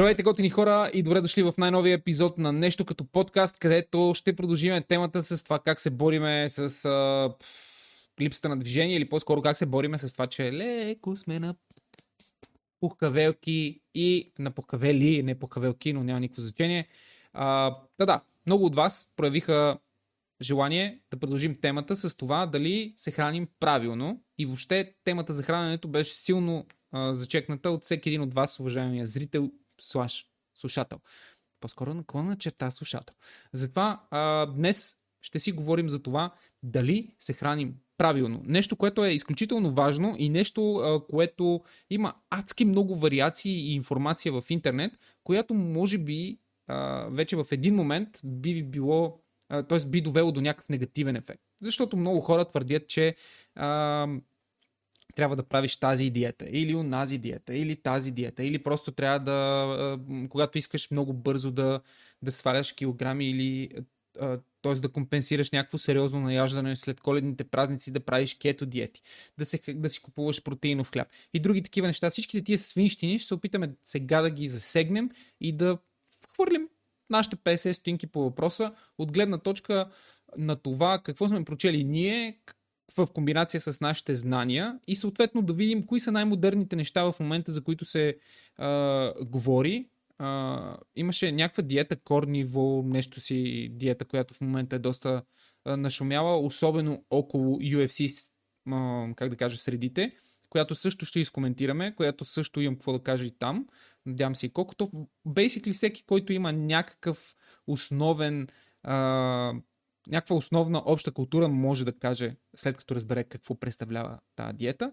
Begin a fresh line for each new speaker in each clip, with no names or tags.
Здравейте, готини хора и добре дошли в най-новия епизод на Нещо като подкаст, където ще продължим темата с това как се бориме с а, липсата на движение или по-скоро как се бориме с това, че леко сме на пухкавелки и на пухкавели, не пухкавелки, но няма никакво значение. А, да, да, много от вас проявиха желание да продължим темата с това дали се храним правилно и въобще темата за храненето беше силно а, зачекната от всеки един от вас, уважаемия зрител слаш слушател. По-скоро наклонна черта слушател. Затова а, днес ще си говорим за това дали се храним правилно. Нещо, което е изключително важно и нещо, а, което има адски много вариации и информация в интернет, която може би а, вече в един момент би било, т.е. би довело до някакъв негативен ефект. Защото много хора твърдят, че а, трябва да правиш тази диета, или онази диета, или тази диета, или просто трябва да, когато искаш много бързо да, да сваляш килограми или т.е. да компенсираш някакво сериозно наяждане след коледните празници, да правиш кето диети, да, се, да си купуваш протеинов хляб и други такива неща. Всичките тия свинщини ще се опитаме сега да ги засегнем и да хвърлим нашите 50 стотинки по въпроса от гледна точка на това какво сме прочели ние, в комбинация с нашите знания и съответно да видим кои са най-модерните неща в момента, за които се а, говори. А, имаше някаква диета, корниво, нещо си диета, която в момента е доста а, нашумяла, особено около UFC, а, как да кажа, средите, която също ще изкоментираме, която също имам какво да кажа и там. Надявам се и колкото. Basically всеки, който има някакъв основен а, някаква основна обща култура може да каже, след като разбере какво представлява тази диета.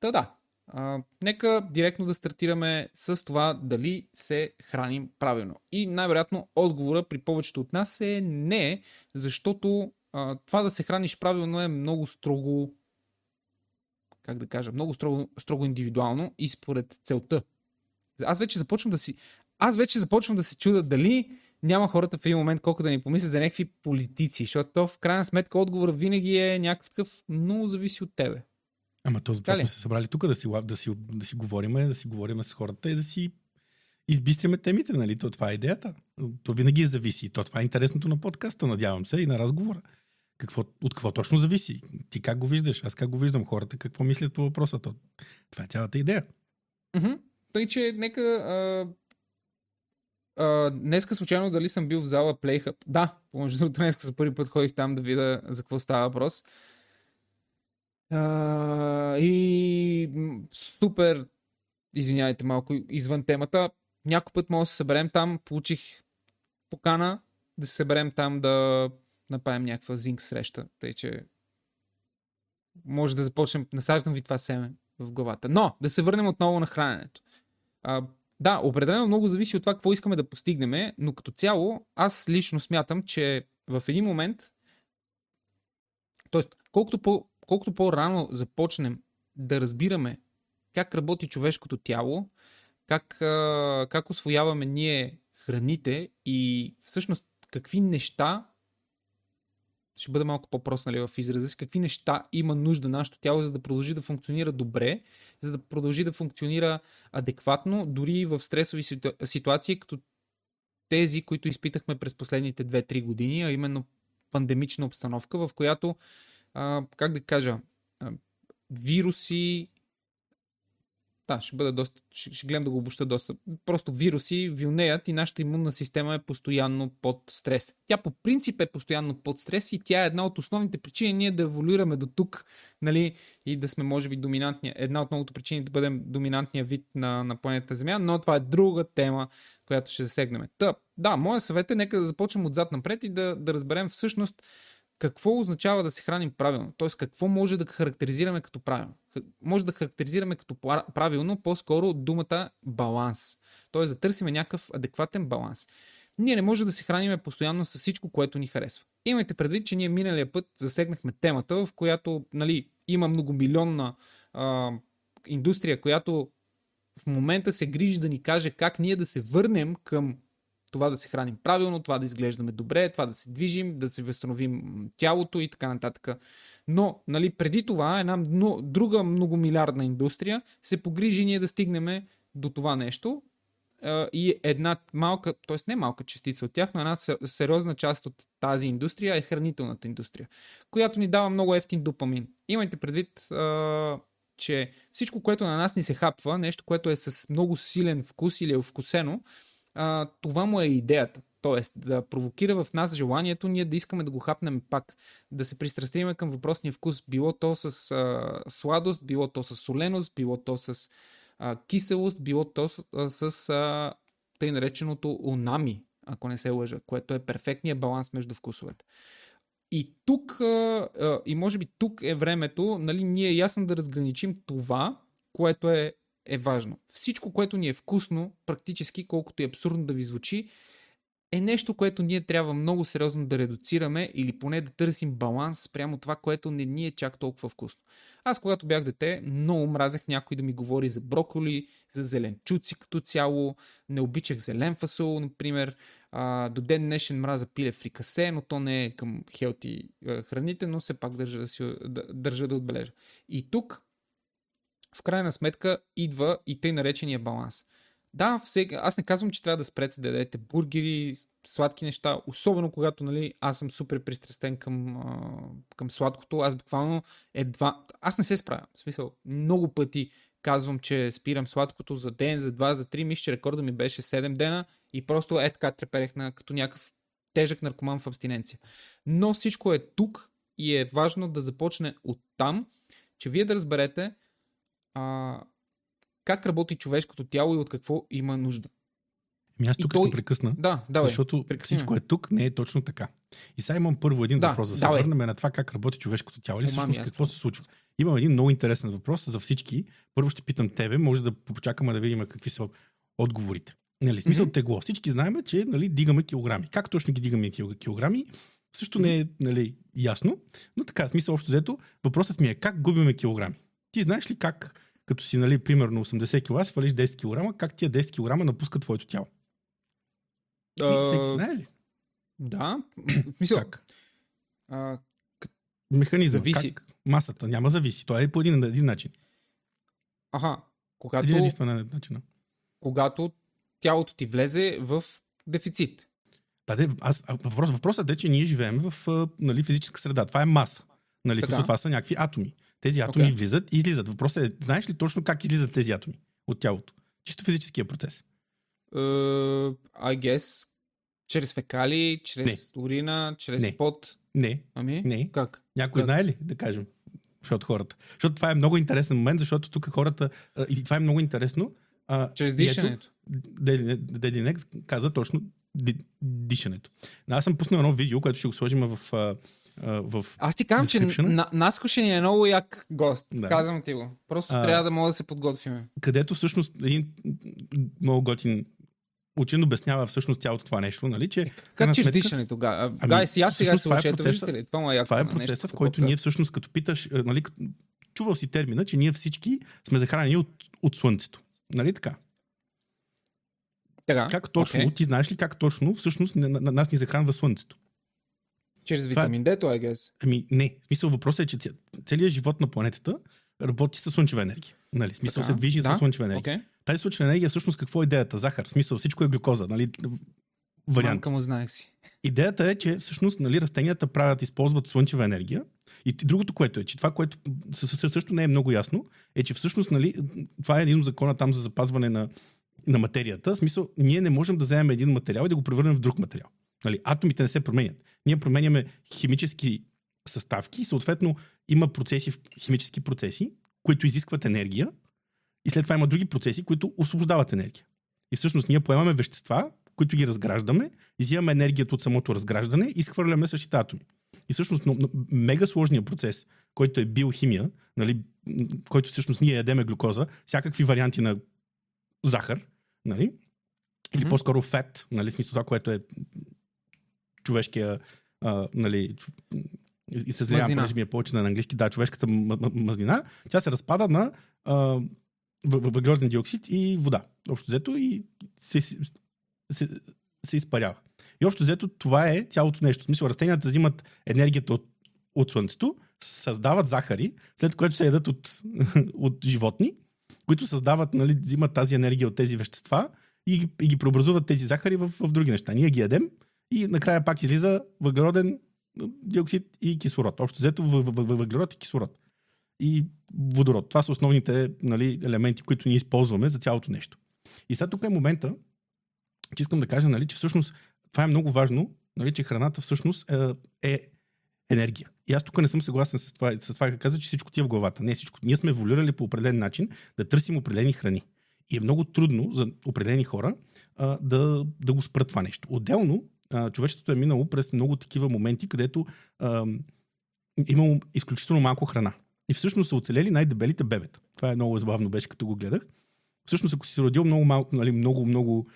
Та да, а, нека директно да стартираме с това дали се храним правилно. И най-вероятно отговора при повечето от нас е не, защото а, това да се храниш правилно е много строго, как да кажа, много строго, строго индивидуално и според целта. Аз вече започвам да си. Аз вече започвам да се чуда дали няма хората в един момент колко да ни помислят за някакви политици, защото то в крайна сметка отговор винаги е някакъв такъв, много зависи от тебе.
Ама то за това сме се събрали тук да си, да си, да си говорим, да си говорим с хората и да си избистриме темите, нали? То това е идеята. То винаги е зависи. То това е интересното на подкаста, надявам се, и на разговора. Какво, от какво точно зависи? Ти как го виждаш? Аз как го виждам? Хората какво мислят по въпроса? То, това е цялата идея.
Mm-hmm. Тъй, че нека а, Днеска случайно дали съм бил в зала PlayHub. Да, между другото днеска за първи път ходих там да видя за какво става въпрос. Uh, и супер, извинявайте малко извън темата, някой път може да се съберем там, получих покана да се съберем там да направим някаква зинк среща, тъй че може да започнем, насаждам ви това семе в главата. Но, да се върнем отново на храненето. Uh, да, определено много зависи от това какво искаме да постигнем, но като цяло аз лично смятам, че в един момент, т.е. колкото, по, колкото по-рано започнем да разбираме как работи човешкото тяло, как, как освояваме ние храните и всъщност какви неща ще бъде малко по-прост нали, в израза си, какви неща има нужда нашето тяло, за да продължи да функционира добре, за да продължи да функционира адекватно, дори в стресови ситуации, като тези, които изпитахме през последните 2-3 години, а именно пандемична обстановка, в която, а, как да кажа, а, вируси, да, ще бъда доста, ще, ще гледам да го обоща доста. Просто вируси вилнеят и нашата имунна система е постоянно под стрес. Тя по принцип е постоянно под стрес и тя е една от основните причини ние да еволюираме до тук, нали, и да сме, може би, доминантния, една от многото причини да бъдем доминантния вид на, на планета Земя, но това е друга тема, която ще засегнем. Та, да, моят съвет е нека да започнем отзад напред и да, да разберем всъщност какво означава да се храним правилно? Т.е. какво може да характеризираме като правилно? Може да характеризираме като правилно по-скоро думата баланс. Т.е. да търсим някакъв адекватен баланс. Ние не може да се храним постоянно с всичко, което ни харесва. Имайте предвид, че ние миналия път засегнахме темата, в която нали, има многомилионна а, индустрия, която в момента се грижи да ни каже как ние да се върнем към това да се храним правилно, това да изглеждаме добре, това да се движим, да се възстановим тялото и така нататък. Но, нали, преди това една друга многомилиардна индустрия се погрижи ние да стигнем до това нещо, и една малка, т.е. не малка частица от тях, но една сериозна част от тази индустрия е хранителната индустрия, която ни дава много ефтин допамин. Имайте предвид, че всичко, което на нас ни се хапва, нещо, което е с много силен вкус или е вкусено, а, това му е идеята. Тоест да провокира в нас желанието ние да искаме да го хапнем пак, да се пристрастиме към въпросния вкус, било то с а, сладост, било то с соленост, било то с а, киселост, било то с, а, с а, тъй нареченото унами, ако не се лъжа, което е перфектният баланс между вкусовете. И тук, и може би тук е времето, нали, ние ясно да разграничим това, което е, е важно. Всичко, което ни е вкусно, практически, колкото и абсурдно да ви звучи, е нещо, което ние трябва много сериозно да редуцираме или поне да търсим баланс спрямо това, което не ни е чак толкова вкусно. Аз, когато бях дете, много мразех някой да ми говори за броколи, за зеленчуци като цяло, не обичах зелен фасол, например. А, до ден днешен мраза пиле фрикасе, но то не е към хелти храните, но все пак държа да, си, да, държа да отбележа. И тук, в крайна сметка, идва и тъй наречения баланс – да, всеки, аз не казвам, че трябва да спрете да ядете бургери, сладки неща, особено когато нали, аз съм супер пристрастен към, а, към сладкото. Аз буквално едва... Аз не се справям. В смисъл, много пъти казвам, че спирам сладкото за ден, за два, за три. Мисля, че рекорда ми беше 7 дена и просто е така треперех на, като някакъв тежък наркоман в абстиненция. Но всичко е тук и е важно да започне от там, че вие да разберете а, как работи човешкото тяло и от какво има нужда.
Ами аз тук той... ще прекъсна,
да, давай,
защото прекъсна. всичко е тук, не е точно така. И сега имам първо един да, въпрос, да се върнем на това как работи човешкото тяло или всъщност какво се случва. Имам един много интересен въпрос за всички. Първо ще питам тебе, може да почакаме да видим какви са отговорите. Нали, смисъл mm-hmm. тегло. Всички знаем, че нали, дигаме килограми. Как точно ги дигаме килограми? Също не е нали, ясно, но така, смисъл общо взето, въпросът ми е как губиме килограми. Ти знаеш ли как като си, нали, примерно 80 кг, свалиш 10 кг, как тия 10 кг напускат твоето тяло? Uh, всеки знае ли?
Да. Мисля,
как? Uh, Механизъм. Зависи. Как? Масата няма зависи. Това е по един, един начин.
Аха. Когато,
един единствен начин.
Когато тялото ти влезе в дефицит.
Да, де, аз, въпрос, въпросът е, че ние живеем в нали, физическа среда. Това е маса. Нали, смисъл, това са някакви атоми. Тези атоми okay. влизат и излизат. Въпросът е, знаеш ли точно как излизат тези атоми от тялото? Чисто физическия процес.
Uh, I guess. Чрез фекали, чрез не. урина, чрез
не.
пот.
Не.
Ами?
Не.
Как?
Някой
как?
знае ли, да кажем? Защото хората. Защото това е много интересен момент, защото тук хората. И това е много интересно.
А, чрез дишането.
Деди Некс каза точно дишането. Аз съм пуснал едно видео, което ще го сложим в в
Аз ти казвам, че на, Наскоше ни е много як гост. Да. Казвам ти го. Просто а, трябва да мога да се подготвим.
Където всъщност един много готин учен обяснява всъщност цялото това нещо, нали? Че,
как че дишане тогава? Ами, Гай, си аз сега се
това, е процеса,
това, е
това е процеса, в който ние всъщност като питаш, нали, чувал си термина, че ние всички сме захранени от, от слънцето. Нали така?
Така.
Как точно, okay. ти знаеш ли как точно всъщност на, на, на нас ни захранва слънцето?
Чрез витамин D, то е гес.
Ами не. В смисъл въпросът е, че целият живот на планетата работи с слънчева енергия. Нали? В смисъл така. се движи да? с слънчева енергия. Okay. Тази слънчева енергия всъщност какво е идеята? Захар. В смисъл всичко е глюкоза. Нали?
Вариант. Мамка му знаех си.
Идеята е, че всъщност нали, растенията правят, използват слънчева енергия. И другото, което е, че това, което също не е много ясно, е, че всъщност нали, това е един от закона там за запазване на, на материята. В смисъл, ние не можем да вземем един материал и да го превърнем в друг материал. Нали, атомите не се променят. Ние променяме химически съставки съответно има процеси, химически процеси, които изискват енергия и след това има други процеси, които освобождават енергия. И всъщност ние поемаме вещества, които ги разграждаме, изимаме енергията от самото разграждане и изхвърляме същите атоми. И всъщност но, но, мега сложният процес, който е биохимия, нали, който всъщност ние ядеме глюкоза, всякакви варианти на захар, нали, или mm-hmm. по-скоро фет, нали, смисъл това, което е човешкия, а, нали, и се злявам, понеже ми е повече на английски, да, човешката мазнина, тя се разпада на а, въглероден диоксид и вода. Общо взето и се, се, се, се изпарява. И общо взето това е цялото нещо. В смисъл, растенията взимат енергията от, от слънцето, създават захари, след което се ядат от, от животни, които създават, нали, взимат тази енергия от тези вещества и, и ги преобразуват тези захари в, в други неща. Ние ги ядем и накрая пак излиза въглероден диоксид и кислород. Общо взето въглерод и кислород. И водород. Това са основните нали, елементи, които ние използваме за цялото нещо. И сега тук е момента, че искам да кажа, нали, че всъщност това е много важно, нали, че храната всъщност е, е енергия. И аз тук не съм съгласен с това, с това каза, че всичко ти е в главата. Не всичко. Ние сме еволюирали по определен начин да търсим определени храни. И е много трудно за определени хора а, да, да го спрат това нещо. Отделно, а, човечеството е минало през много такива моменти, където а, имало изключително малко храна. И всъщност са оцелели най-дебелите бебета. Това е много забавно беше, като го гледах. Всъщност, ако си родил много малко, нали, много, много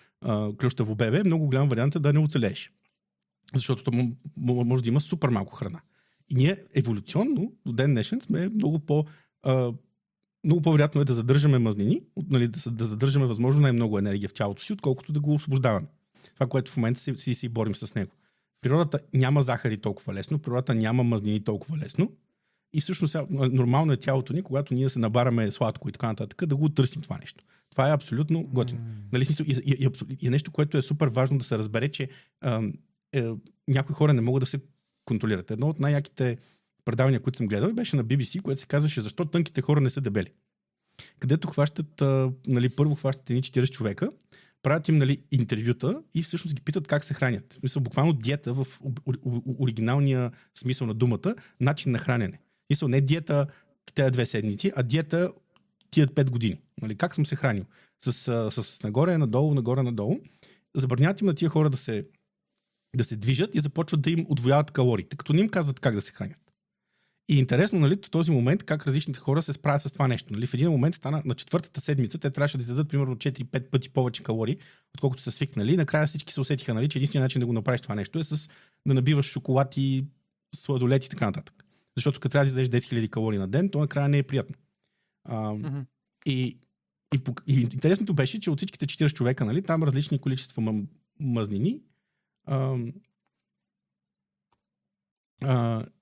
клющаво бебе, много голям вариант е да не оцелееш. Защото то може да има супер малко храна. И ние еволюционно до ден днешен сме много по... А, много по-вероятно е да задържаме мазнини, нали, да, да задържаме възможно най-много енергия в тялото си, отколкото да го освобождаваме. Това, което в момента си, си, си борим с него. В природата няма захари толкова лесно, в природата няма мазнини толкова лесно. И всъщност нормално е тялото ни, когато ние се набараме сладко и така нататък, да го търсим това нещо. Това е абсолютно готино. Mm. Нали, смисъл, и, и, и, и, нещо, което е супер важно да се разбере, че а, е, някои хора не могат да се контролират. Едно от най-яките предавания, които съм гледал, беше на BBC, което се казваше Защо тънките хора не са дебели. Където хващат, а, нали, първо хващат едни 40 човека, правят им нали, интервюта и всъщност ги питат как се хранят. Мисля, буквално диета в оригиналния смисъл на думата, начин на хранене. Мисля, не диета тези две седмици, а диета тия 5 години. Нали, как съм се хранил? С, с нагоре, надолу, нагоре, надолу. Забраняват им на тия хора да се да се движат и започват да им отвояват калориите, като не им казват как да се хранят. И интересно, нали, в този момент как различните хора се справят с това нещо. Нали? В един момент стана на четвъртата седмица, те трябваше да изядат примерно 4-5 пъти повече калории, отколкото са свикнали. Накрая всички се усетиха, нали, че единственият начин да го направиш това нещо е с да набиваш шоколад и сладолет и така нататък. Защото като трябва да изядеш 10 000 калории на ден, то накрая не е приятно. А, mm-hmm. и, и, и, интересното беше, че от всичките 40 човека, нали, там различни количества мъзнини, а,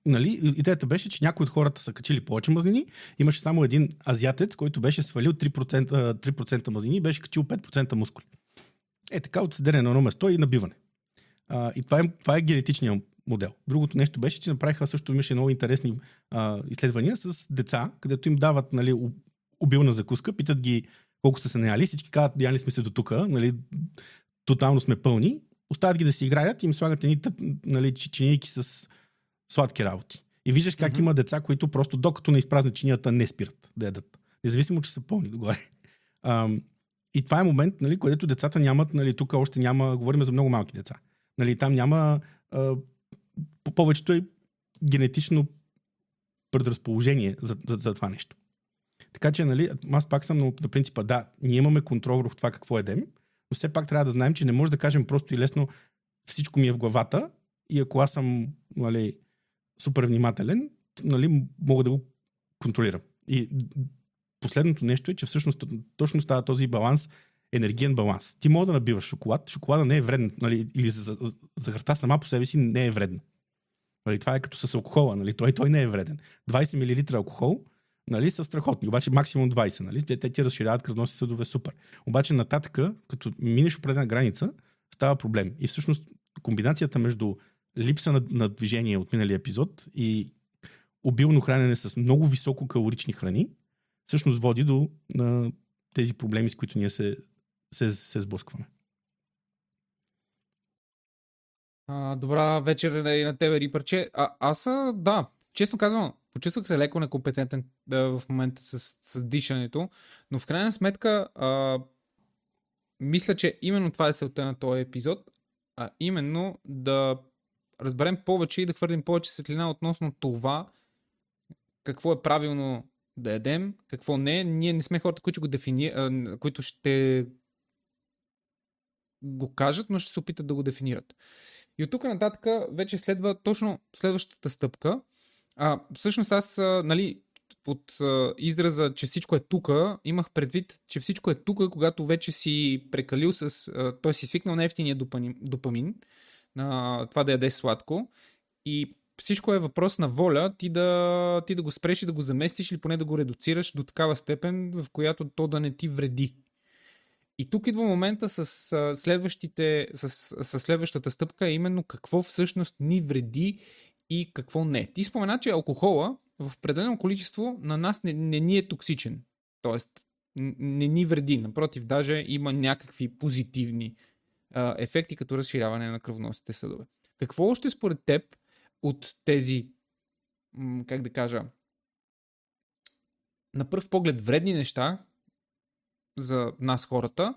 нали, идеята беше, че някои от хората са качили повече мазнини. Имаше само един азиатец, който беше свалил 3%, 3% мазнини и беше качил 5% мускули. Е така от седене на едно место и набиване. А, и това е, това е генетичният модел. Другото нещо беше, че направиха също, имаше много интересни а, изследвания с деца, където им дават нали, обилна закуска, питат ги колко са се наяли, всички казват, яли сме се до тук, нали, тотално сме пълни оставят ги да си играят и им слагат едни нали, чинийки с сладки работи. И виждаш как mm-hmm. има деца, които просто докато не изпразнят чинията, не спират да ядат. Независимо, че са пълни догоре. Ам, и това е момент, нали, където децата нямат, нали, тук още няма, говорим за много малки деца. Нали, там няма, а, по повечето е генетично предразположение за, за, за това нещо. Така че, нали, аз пак съм на, на принципа, да, ние имаме контрол върху това какво едем, но все пак трябва да знаем, че не може да кажем просто и лесно всичко ми е в главата и ако аз съм нали, супер внимателен, нали, мога да го контролирам. И последното нещо е, че всъщност точно става този баланс, енергиен баланс. Ти мога да набиваш шоколад, шоколада не е вреден, нали, или захарта сама по себе си не е вредна. Нали, това е като с алкохола, нали, той, той не е вреден. 20 мл алкохол нали, са страхотни. Обаче максимум 20. Нали? Те, те ти разширяват кръвносни съдове супер. Обаче нататък, като минеш определена граница, става проблем. И всъщност комбинацията между липса на, на движение от миналия епизод и обилно хранене с много високо калорични храни, всъщност води до на тези проблеми, с които ние се, се, се сблъскваме.
А, добра вечер и на тебе, Рипърче. А, аз, да, честно казвам, почувствах се леко некомпетентен да, в момента с, с дишането, но в крайна сметка а, мисля, че именно това е целта на този епизод, а именно да разберем повече и да хвърлим повече светлина относно това какво е правилно да ядем, какво не. Ние не сме хората, които, го дефини... които ще го кажат, но ще се опитат да го дефинират. И от тук нататък вече следва точно следващата стъпка – а, всъщност аз, нали, а, израза, че всичко е тука, имах предвид, че всичко е тука, когато вече си прекалил с... той си свикнал на ефтиния допамин, допамин на това да ядеш сладко и всичко е въпрос на воля ти да, ти да го спреш и да го заместиш или поне да го редуцираш до такава степен, в която то да не ти вреди. И тук идва момента с, следващите, с, с следващата стъпка, е именно какво всъщност ни вреди и какво не. Ти спомена, че алкохола в определено количество на нас не, не ни е токсичен. Тоест, не ни вреди. Напротив, даже има някакви позитивни ефекти, като разширяване на кръвоносните съдове. Какво още според теб от тези, как да кажа, на пръв поглед вредни неща за нас хората,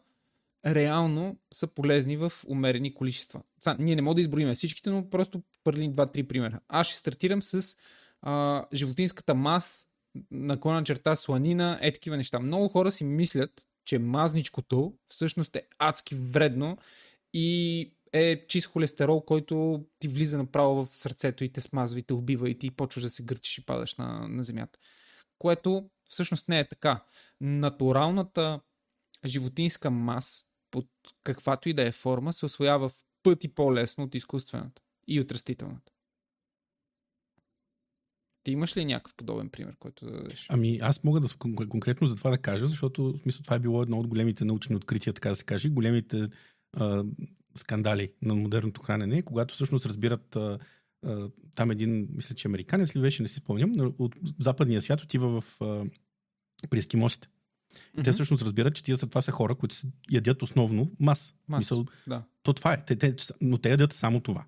реално са полезни в умерени количества. Са, ние не можем да изброим всичките, но просто пърлим два-три примера. Аз ще стартирам с а, животинската мас, наклона черта сланина, е такива неща. Много хора си мислят, че мазничкото всъщност е адски вредно и е чист холестерол, който ти влиза направо в сърцето и те смазва и те убива и ти почваш да се гърчиш и падаш на, на земята. Което всъщност не е така. Натуралната животинска мас, под каквато и да е форма, се освоява в пъти по-лесно от изкуствената и от растителната. Ти имаш ли някакъв подобен пример, който да дадеш?
Ами аз мога да конкретно за това да кажа, защото в смисъл това е било едно от големите научни открития, така да се каже, големите а, скандали на модерното хранене, когато всъщност разбират а, а, там един, мисля, че американец ли беше, не си спомням, от западния свят отива в а, при ескимосите. Mm-hmm. Те всъщност разбират, че тия са, това са хора, които ядят основно мас.
Мас, Мисъл,
да. То това е. Те, те, но те ядят само това.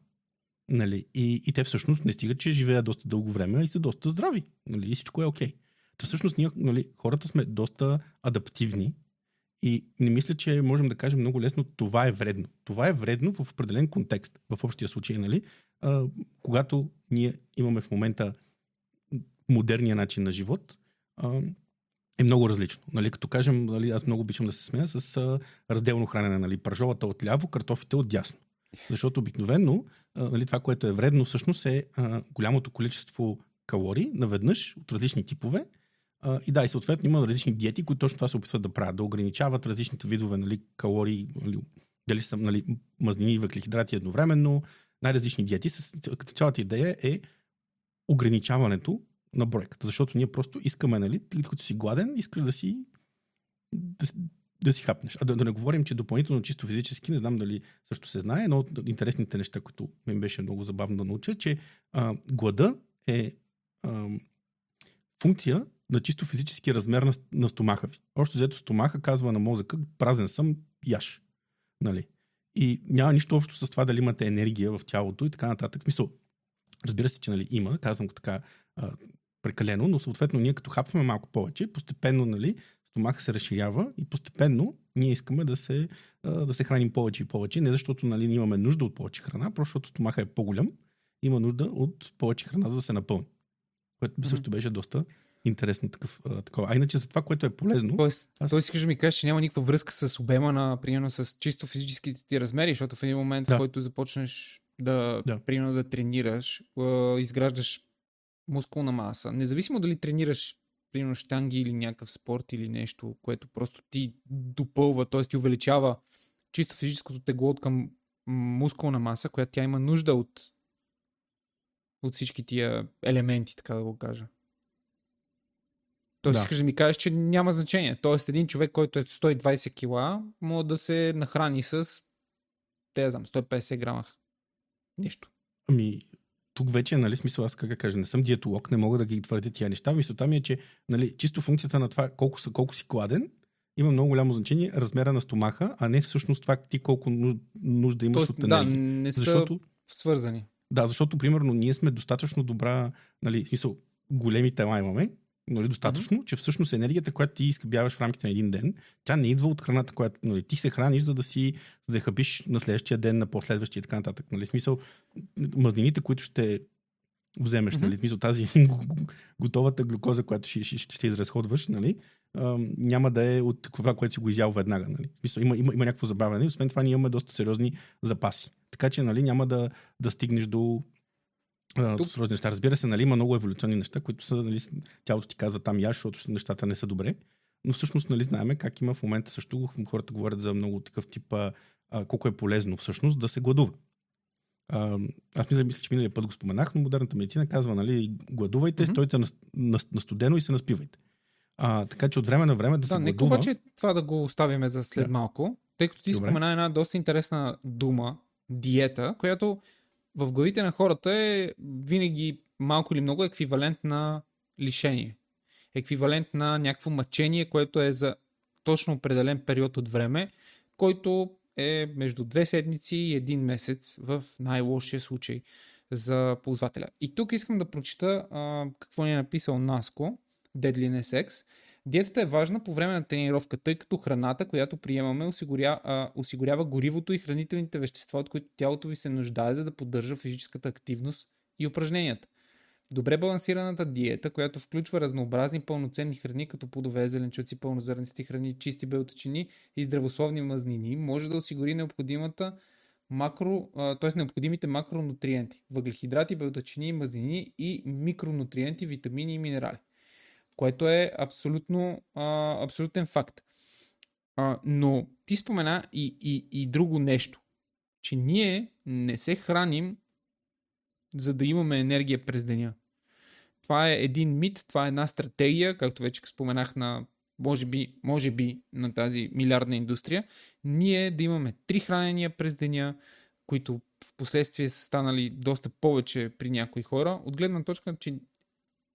Нали? И, и те всъщност не стигат, че живеят доста дълго време и са доста здрави. Нали? И всичко е окей. Okay. Та всъщност ние, нали, хората сме доста адаптивни и не мисля, че можем да кажем много лесно това е вредно. Това е вредно в определен контекст, в общия случай, нали? А, когато ние имаме в момента модерния начин на живот, а, е много различно. Нали, като кажем, нали, аз много обичам да се смея с а, разделно хранене. Нали, пържовата от ляво, картофите от дясно. Защото обикновено нали, това, което е вредно, всъщност е а, голямото количество калории наведнъж от различни типове. А, и да, и съответно има различни диети, които точно това се опитват да правят, да ограничават различните видове нали, калории, нали, дали са нали, мазнини и въглехидрати едновременно, най-различни диети. С, цялата идея е ограничаването на бройката, защото ние просто искаме, нали, като си гладен, искаш да си да, да си хапнеш. А да, да не говорим, че допълнително чисто физически, не знам дали също се знае, но от интересните неща, които ми беше много забавно да науча, че а, глада е а, функция на чисто физически размер на, на стомаха ви. Още взето стомаха казва на мозъка, празен съм, яш. Нали? И няма нищо общо с това дали имате енергия в тялото и така нататък. В смисъл, разбира се, че нали, има, казвам го така а, прекалено, но съответно ние като хапваме малко повече, постепенно нали, стомаха се разширява и постепенно ние искаме да се, да се храним повече и повече. Не защото нали, имаме нужда от повече храна, просто защото стомаха е по-голям, има нужда от повече храна, за да се напълни. Което mm-hmm. също беше доста интересно такъв, такова. А иначе за това, което е полезно.
Тоест, аз... той искаш да ми кажеш, че няма никаква връзка с обема на, примерно, с чисто физическите ти размери, защото в един момент, да. в който започнеш да, да. примерно, да тренираш, изграждаш мускулна маса. Независимо дали тренираш примерно штанги или някакъв спорт или нещо, което просто ти допълва, т.е. ти увеличава чисто физическото тегло от към мускулна маса, която тя има нужда от от всички тия елементи, така да го кажа. Тоест, да. искаш да ми кажеш, че няма значение. Тоест, един човек, който е 120 кила, може да се нахрани с, те знам, 150 грама. Нищо.
Ами, тук вече, нали, смисъл, аз как да кажа, не съм диетолог, не мога да ги твърдя тия неща. Мисълта ми е, че нали, чисто функцията на това колко, са, колко си кладен има много голямо значение размера на стомаха, а не всъщност това ти колко нужда имаш
Тоест,
от енергия.
Да, не са защото, свързани.
Да, защото примерно ние сме достатъчно добра, нали, смисъл, големи тела имаме, нали, достатъчно, mm-hmm. че всъщност енергията, която ти изкъбяваш в рамките на един ден, тя не идва от храната, която нали, ти се храниш, за да си за да хапиш на следващия ден, на последващия и така нататък. Нали, смисъл, мазнините, които ще вземеш, mm-hmm. нали, смисъл, тази готовата глюкоза, която ще, ще, ще изразходваш, нали, няма да е от това, което си го изял веднага. Нали. Смисъл, има, има, има някакво забавяне. Освен това, ние имаме доста сериозни запаси. Така че нали, няма да, да стигнеш до тук... Сложни неща. Разбира се, нали, има много еволюционни неща, които са, нали, тялото ти казва там яш, защото нещата не са добре. Но всъщност, нали, знаеме как има в момента също, хората говорят за много такъв тип, а, колко е полезно всъщност да се гладува. А, аз мисля, мисля, че миналия път го споменах, но модерната медицина казва, нали, гладувайте, mm-hmm. стойте на, на, на студено и се наспивайте. А, така че от време на време да, да се
нека
гладува.
обаче това да го оставиме за след
Да.
малко, тъй като ти
Добре.
спомена една доста интересна дума, диета, която в главите на хората е винаги малко или много еквивалент на лишение. Еквивалент на някакво мъчение, което е за точно определен период от време, който е между две седмици и един месец в най-лошия случай за ползвателя. И тук искам да прочита а, какво ни е написал Наско, Deadliness X. Диетата е важна по време на тренировка, тъй като храната, която приемаме, осигуря, а, осигурява горивото и хранителните вещества, от които тялото ви се нуждае, за да поддържа физическата активност и упражненията. Добре балансираната диета, която включва разнообразни пълноценни храни, като плодове, зеленчуци, пълнозърнести храни, чисти белтъчини и здравословни мазнини, може да осигури необходимата макро, т.е. необходимите макронутриенти, въглехидрати, белтъчини, мазнини и микронутриенти, витамини и минерали което е абсолютно, а, абсолютен факт. А, но ти спомена и, и, и друго нещо, че ние не се храним за да имаме енергия през деня. Това е един мит, това е една стратегия, както вече споменах на може би, може би на тази милиардна индустрия, ние да имаме три хранения през деня, които в последствие са станали доста повече при някои хора, от гледна точка, че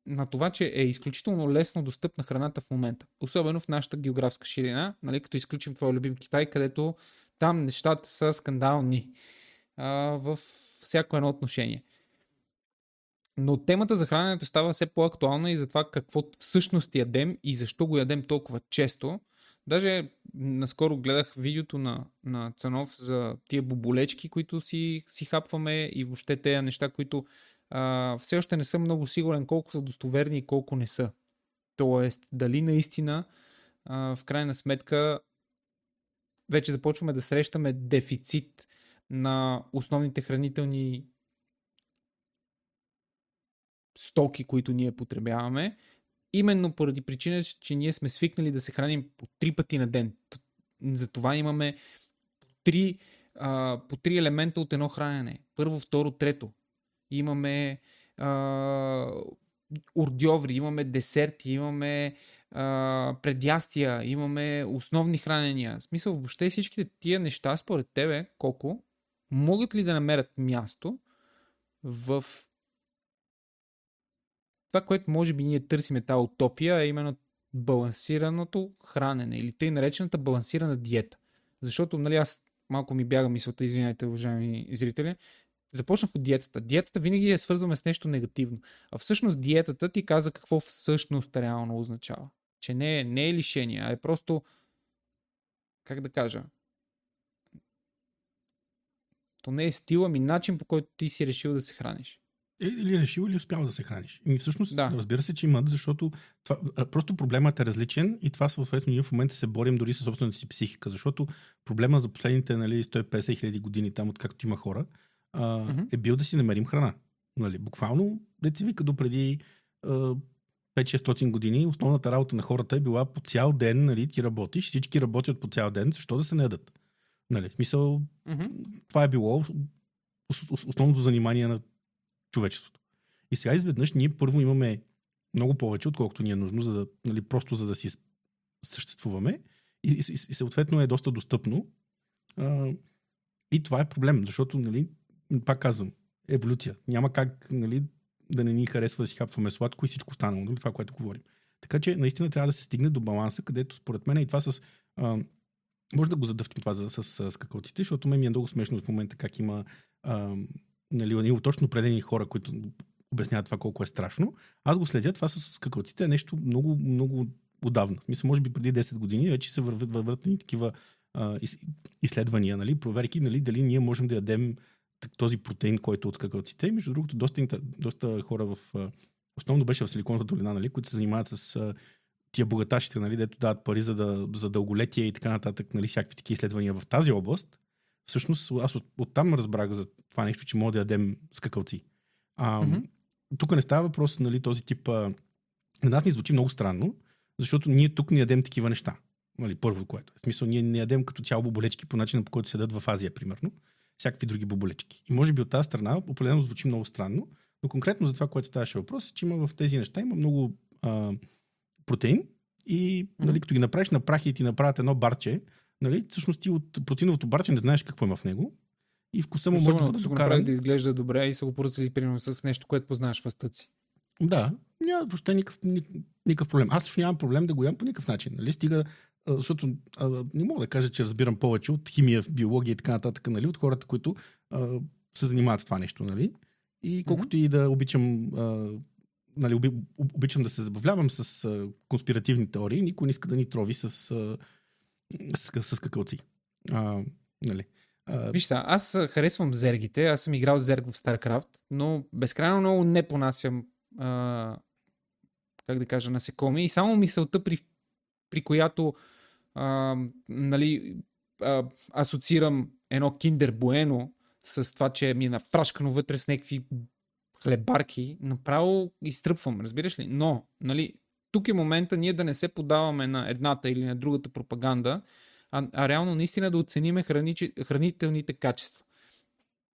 на това, че е изключително лесно достъпна храната в момента. Особено в нашата географска ширина, нали, като изключим твоя любим Китай, където там нещата са скандални а, в всяко едно отношение. Но темата за храненето става все по-актуална и за това какво всъщност ядем и защо го ядем толкова често. Даже наскоро гледах видеото на, на Цанов за тия боболечки, които си, си хапваме и въобще тези неща, които а, все още не съм много сигурен колко са достоверни и колко не са. Тоест, дали наистина а, в крайна сметка вече започваме да срещаме дефицит на основните хранителни стоки, които ние потребяваме, именно поради причина, че ние сме свикнали да се храним по три пъти на ден. Затова имаме три, а, по три елемента от едно хранене. Първо, второ, трето. Имаме а, ордьоври, имаме десерти, имаме а, предястия, имаме основни хранения. В смисъл, въобще всичките тия неща, според тебе, колко, могат ли да намерят място в това, което може би ние търсиме тази утопия, е именно балансираното хранене или тъй наречената балансирана диета. Защото, нали, аз малко ми бяга мисълта, извинявайте, уважаеми зрители, започнах от диетата. Диетата винаги я свързваме с нещо негативно. А всъщност диетата ти каза какво всъщност реално означава. Че не е, не е лишение, а е просто, как да кажа, то не е стил, ами начин по който ти си решил да се храниш.
Е, Или е решил, или успял да се храниш. И всъщност,
Да.
разбира се, че имат, защото това, просто проблемът е различен и това съответно ние в момента се борим дори с собствената си психика, защото проблема за последните нали, 150 хиляди години там, откакто има хора, а,
Мгм.
е бил да си намерим храна. Нали, буквално, деца вика до преди а, 5-600 години, основната работа на хората е била по цял ден, нали, ти работиш, всички работят по цял ден, защо да се не ядат? Нали, в смисъл,
Мгм.
това е било ос- ос- основното занимание на човечеството. И сега изведнъж ние първо имаме много повече, отколкото ни е нужно, за да, нали, просто за да си съществуваме. И, и, и, и съответно е доста достъпно. А, и това е проблем, защото, нали, пак казвам, еволюция. Няма как нали, да не ни харесва да си хапваме сладко и всичко останало, нали, това, което говорим. Така че наистина трябва да се стигне до баланса, където според мен и това с... А, може да го задъвтим това с, с, с какаоците, защото ме ми е много смешно в момента как има а, нали, точно определени хора, които обясняват това колко е страшно. Аз го следя, това с какаоците е нещо много, много отдавна. В смисъл, може би преди 10 години вече се върват, върват такива а, из, изследвания, нали, проверки, нали, дали ние можем да ядем този протеин, който от. И между другото, доста, доста хора в... Основно беше в Силиконовата долина, нали, които се занимават с тия богаташите, нали, дето дават пари за, да, за дълголетие и така нататък, нали, всякакви такива изследвания в тази област. Всъщност, аз от, оттам разбрах за това нещо, че мога да ядем скакалци. А,
Мгм.
Тук не става въпрос, нали, този тип... А, на нас ни звучи много странно, защото ние тук не ядем такива неща. Нали, първо, което е. В смисъл, ние не ядем като цяло боболечки по начина, по който се дадат в Азия, примерно. Всякакви други боболечки. И може би от тази страна определено звучи много странно, но конкретно за това, което ставаше въпрос, е, че има в тези неща има много а, протеин и нали, като ги направиш на прах и ти направят едно барче, нали, всъщност ти от протеиновото барче не знаеш какво има в него и вкуса му може да бъде докаран.
да изглежда добре и са го поръцали примерно с нещо, което познаваш в стъци.
Да, няма въобще никакъв, никакъв проблем. Аз също нямам проблем да го ям по никакъв начин. Нали? Стига, защото а, не мога да кажа, че разбирам повече от химия, биология и така нататък, нали? от хората, които а, се занимават с това нещо. Нали? И колкото mm-hmm. и да обичам, а, нали, оби, обичам да се забавлявам с а, конспиративни теории, никой не иска да ни трови с, а, с, с, с какълци. А, нали.
Uh... Виж са, аз харесвам зергите, аз съм играл зерг в StarCraft, но безкрайно много не понасям а, как да кажа, насекоми. И само мисълта, при, при която а, нали, а, асоциирам едно киндер буено с това, че ми е нафрашкано вътре с някакви хлебарки, направо изтръпвам, разбираш ли? Но, нали, тук е момента ние да не се подаваме на едната или на другата пропаганда, а, а реално наистина да оцениме храни, хранителните качества.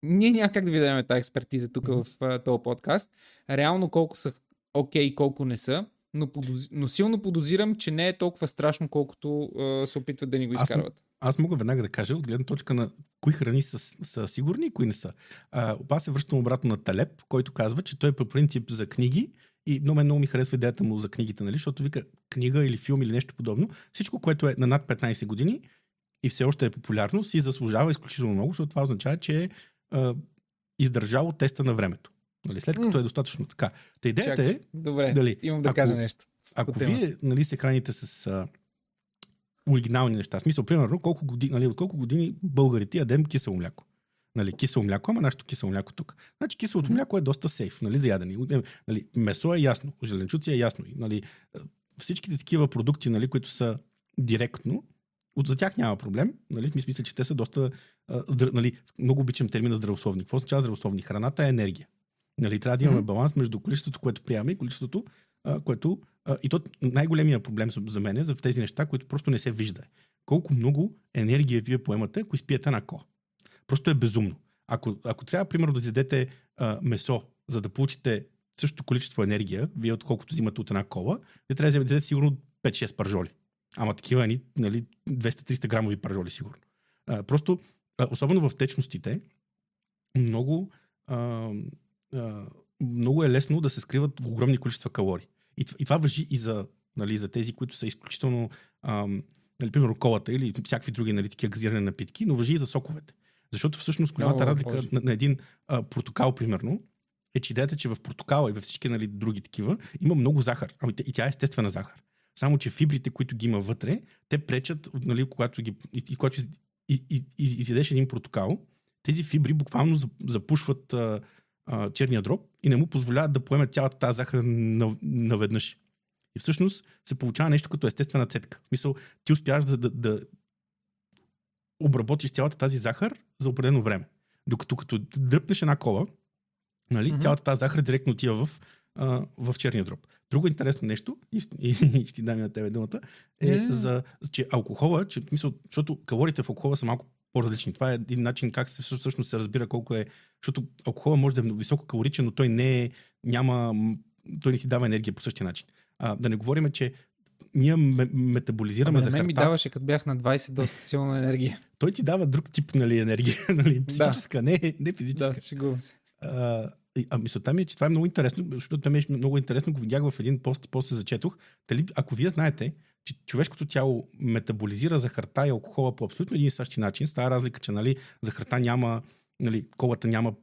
Ние няма как да ви дадем тази експертиза тук mm-hmm. в този подкаст. Реално колко са окей, okay, колко не са, но, подоз... но силно подозирам, че не е толкова страшно, колкото а, се опитват да ни го изкарват.
Аз, аз мога веднага да кажа, от гледна точка на кои храни са, са сигурни и кои не са. А, аз се връщам обратно на Талеп, който казва, че той е по принцип за книги и много, много ми харесва идеята му за книгите, нали? защото вика книга или филм или нещо подобно. Всичко, което е на над 15 години и все още е популярно, си заслужава изключително много, защото това означава, че е издържало теста на времето. Нали, след като mm. е достатъчно така. Та идеята Чак. е...
Добре, дали, имам да ако, кажа нещо.
Ако вие нали, се храните с а, оригинални неща, смисъл, примерно, колко години, нали, от колко години българите ядем кисело мляко. Нали, кисело мляко, ама нашето кисело мляко тук. Значи киселото мляко е доста сейф, нали, за ядене. Нали, месо е ясно, зеленчуци е ясно. Нали, всичките такива продукти, нали, които са директно, от, за тях няма проблем. Нали? Мисля, че те са доста. А, здра, нали, много обичам термина здравословни. Какво означава здравословни? Храната е енергия. Нали, трябва да имаме баланс между количеството, което приемаме и количеството, а, което. А, и то най-големия проблем за мен е за тези неща, които просто не се вижда. Колко много енергия вие поемате, ако изпиете на ко. Просто е безумно. Ако, ако трябва, примерно, да изядете а, месо, за да получите същото количество енергия, вие отколкото взимате от една кола, вие трябва да изядете сигурно 5-6 пържоли. Ама такива, нали, 200-300 грамови пържоли, сигурно. А, просто, а, особено в течностите, много, а, а, много е лесно да се скриват в огромни количества калории. И, и това въжи и за, нали, за тези, които са изключително, нали, примерно колата или всякакви други нали, такива газирани напитки, но въжи и за соковете. Защото всъщност голямата разлика на, на един а, протокал, примерно, е, че идеята, че в протокала и във всички нали, други такива има много захар. Ами, и тя е естествена захар. Само, че фибрите, които ги има вътре, те пречат, нали, когато, ги, и, и, когато из, и, и, изядеш един протокал, тези фибри буквално запушват а, а, черния дроб и не му позволяват да поеме цялата тази захар наведнъж. И всъщност се получава нещо като естествена цетка. В смисъл, ти успяваш да, да, да обработиш цялата тази захар за определено време. Докато като дръпнеш една кола, нали, mm-hmm. цялата тази захар директно отива в, а, в черния дроб. Друго интересно нещо, и, и, и ще дам на тебе думата, е yeah. за, че алкохола, че, мисъл, защото калориите в алкохола са малко по-различни. Това е един начин как се, всъщност се разбира колко е, защото алкохола може да е високо калоричен, но той не е, няма, той не ти дава енергия по същия начин. А, да не говорим, че ние метаболизираме
за мен ми даваше, като бях на 20, доста силна енергия.
Той ти дава друг тип нали, енергия, нали, психическа, да. не, не физическа.
Да, шегувам се.
А, а мисълта ми е, че това е много интересно, защото това ми е много интересно, го видях в един пост и после зачетох. Дали, ако вие знаете, че човешкото тяло метаболизира захарта и алкохола по абсолютно един и същи начин, с тази разлика, че нали, захарта няма, нали, колата няма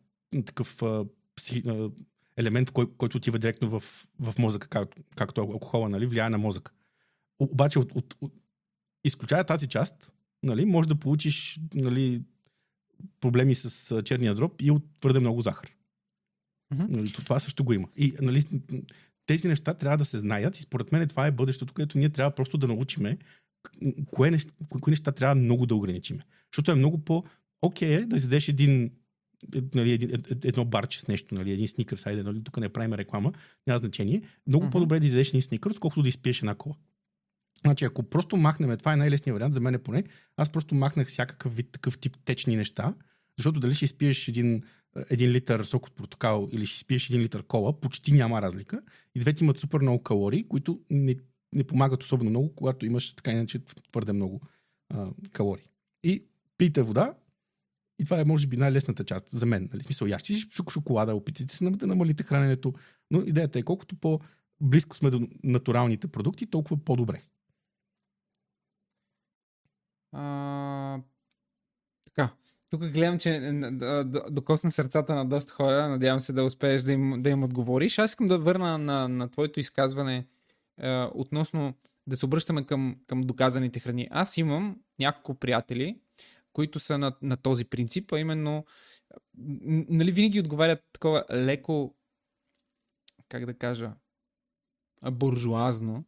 такъв а, пси, а, елемент, кой, който отива директно в, в мозъка, както, както алкохола нали, влияе на мозъка. Обаче, от, от, от, изключая тази част, нали, може да получиш нали, проблеми с черния дроб и от твърде много захар. Mm-hmm. Това също го има. И нали, тези неща трябва да се знаят и според мен това е бъдещето, където ние трябва просто да научиме кое неща, кои неща трябва много да ограничиме. Защото е много по окей е да изядеш един нали, един, едно барче с нещо, нали, един сникър, сайде, нали, тук не правим реклама, няма значение. Много uh-huh. по-добре да изядеш един сникър, колкото да изпиеш една кола. Значи, ако просто махнем, това е най-лесният вариант, за мен поне, аз просто махнах всякакъв вид такъв тип течни неща, защото дали ще изпиеш един един литър сок от портокал или ще спиеш един литър кола, почти няма разлика. И двете имат супер много калории, които не, не помагат особено много, когато имаш така иначе твърде много а, калории. И пийте вода, и това е, може би, най-лесната част за мен. Нали? Смисъл, ящи шоколада, опитайте се да намалите храненето. Но идеята е, колкото по-близко сме до натуралните продукти, толкова по-добре.
А. Тук гледам, че докосна сърцата на доста хора. Надявам се да успееш да им, да им отговориш. Аз искам да върна на, на твоето изказване е, относно да се обръщаме към, към доказаните храни. Аз имам няколко приятели, които са на, на този принцип, а именно нали, винаги отговарят такова леко, как да кажа, буржуазно,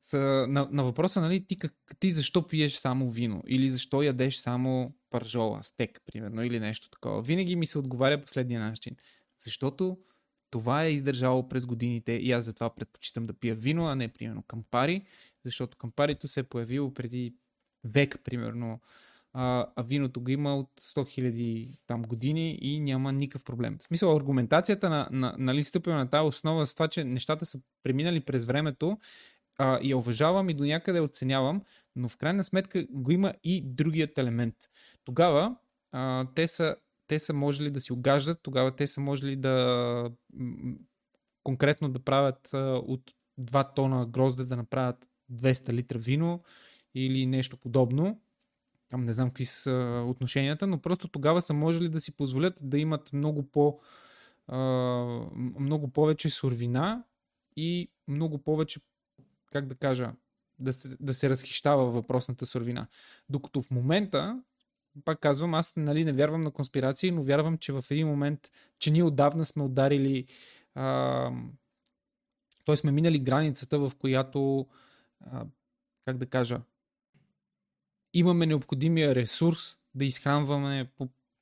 са, на, на въпроса, нали, ти, как, ти защо пиеш само вино? Или защо ядеш само пържола, стек, примерно, или нещо такова. Винаги ми се отговаря последния начин. Защото това е издържало през годините и аз затова предпочитам да пия вино, а не, примерно, кампари, защото кампарито се е появило преди век, примерно, а, а виното го има от 100 000 там години и няма никакъв проблем. В смисъл, аргументацията на, на, нали, стъпила на тази основа с това, че нещата са преминали през времето а, я уважавам и до някъде оценявам, но в крайна сметка го има и другият елемент. Тогава а, те, са, те са можели да си огаждат, тогава те са можели да конкретно да правят а, от 2 тона грозде да направят 200 литра вино или нещо подобно. Там не знам какви са отношенията, но просто тогава са можели да си позволят да имат много по много повече сурвина и много повече как да кажа, да се, да се разхищава въпросната суровина. Докато в момента, пак казвам, аз нали, не вярвам на конспирации, но вярвам, че в един момент, че ние отдавна сме ударили, а, т.е. сме минали границата, в която, а, как да кажа, имаме необходимия ресурс да изхранваме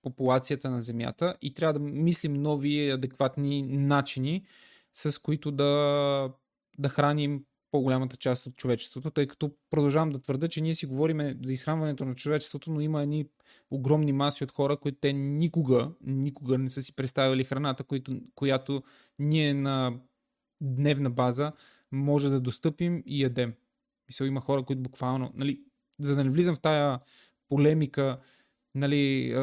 популацията на Земята и трябва да мислим нови адекватни начини, с които да, да храним по-голямата част от човечеството, тъй като продължавам да твърда, че ние си говорим за изхранването на човечеството, но има едни огромни маси от хора, които те никога, никога не са си представили храната, която, която ние на дневна база може да достъпим и ядем. Мисля, има хора, които буквално, нали, за да не влизам в тая полемика, нали,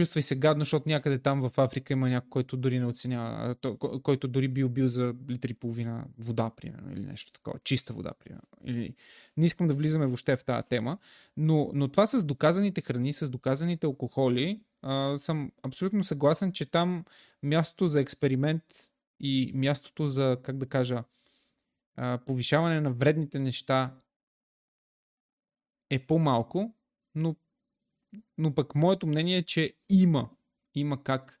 чувствай се гадно, защото някъде там в Африка има някой, който дори не оценява, който дори би убил за литри половина вода, примерно, или нещо такова, чиста вода, примерно. Или... Не искам да влизаме въобще в тази тема, но, но това с доказаните храни, с доказаните алкохоли, а, съм абсолютно съгласен, че там мястото за експеримент и мястото за, как да кажа, а, повишаване на вредните неща е по-малко, но но пък моето мнение е, че има, има как,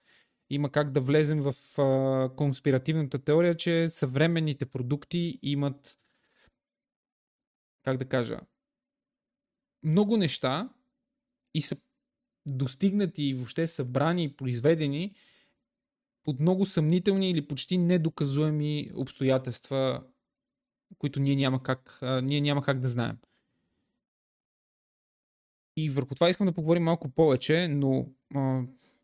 има как да влезем в а, конспиративната теория, че съвременните продукти имат, как да кажа, много неща и са достигнати и въобще събрани и произведени под много съмнителни или почти недоказуеми обстоятелства, които ние няма как, а, ние няма как да знаем. И върху това искам да поговорим малко повече, но а,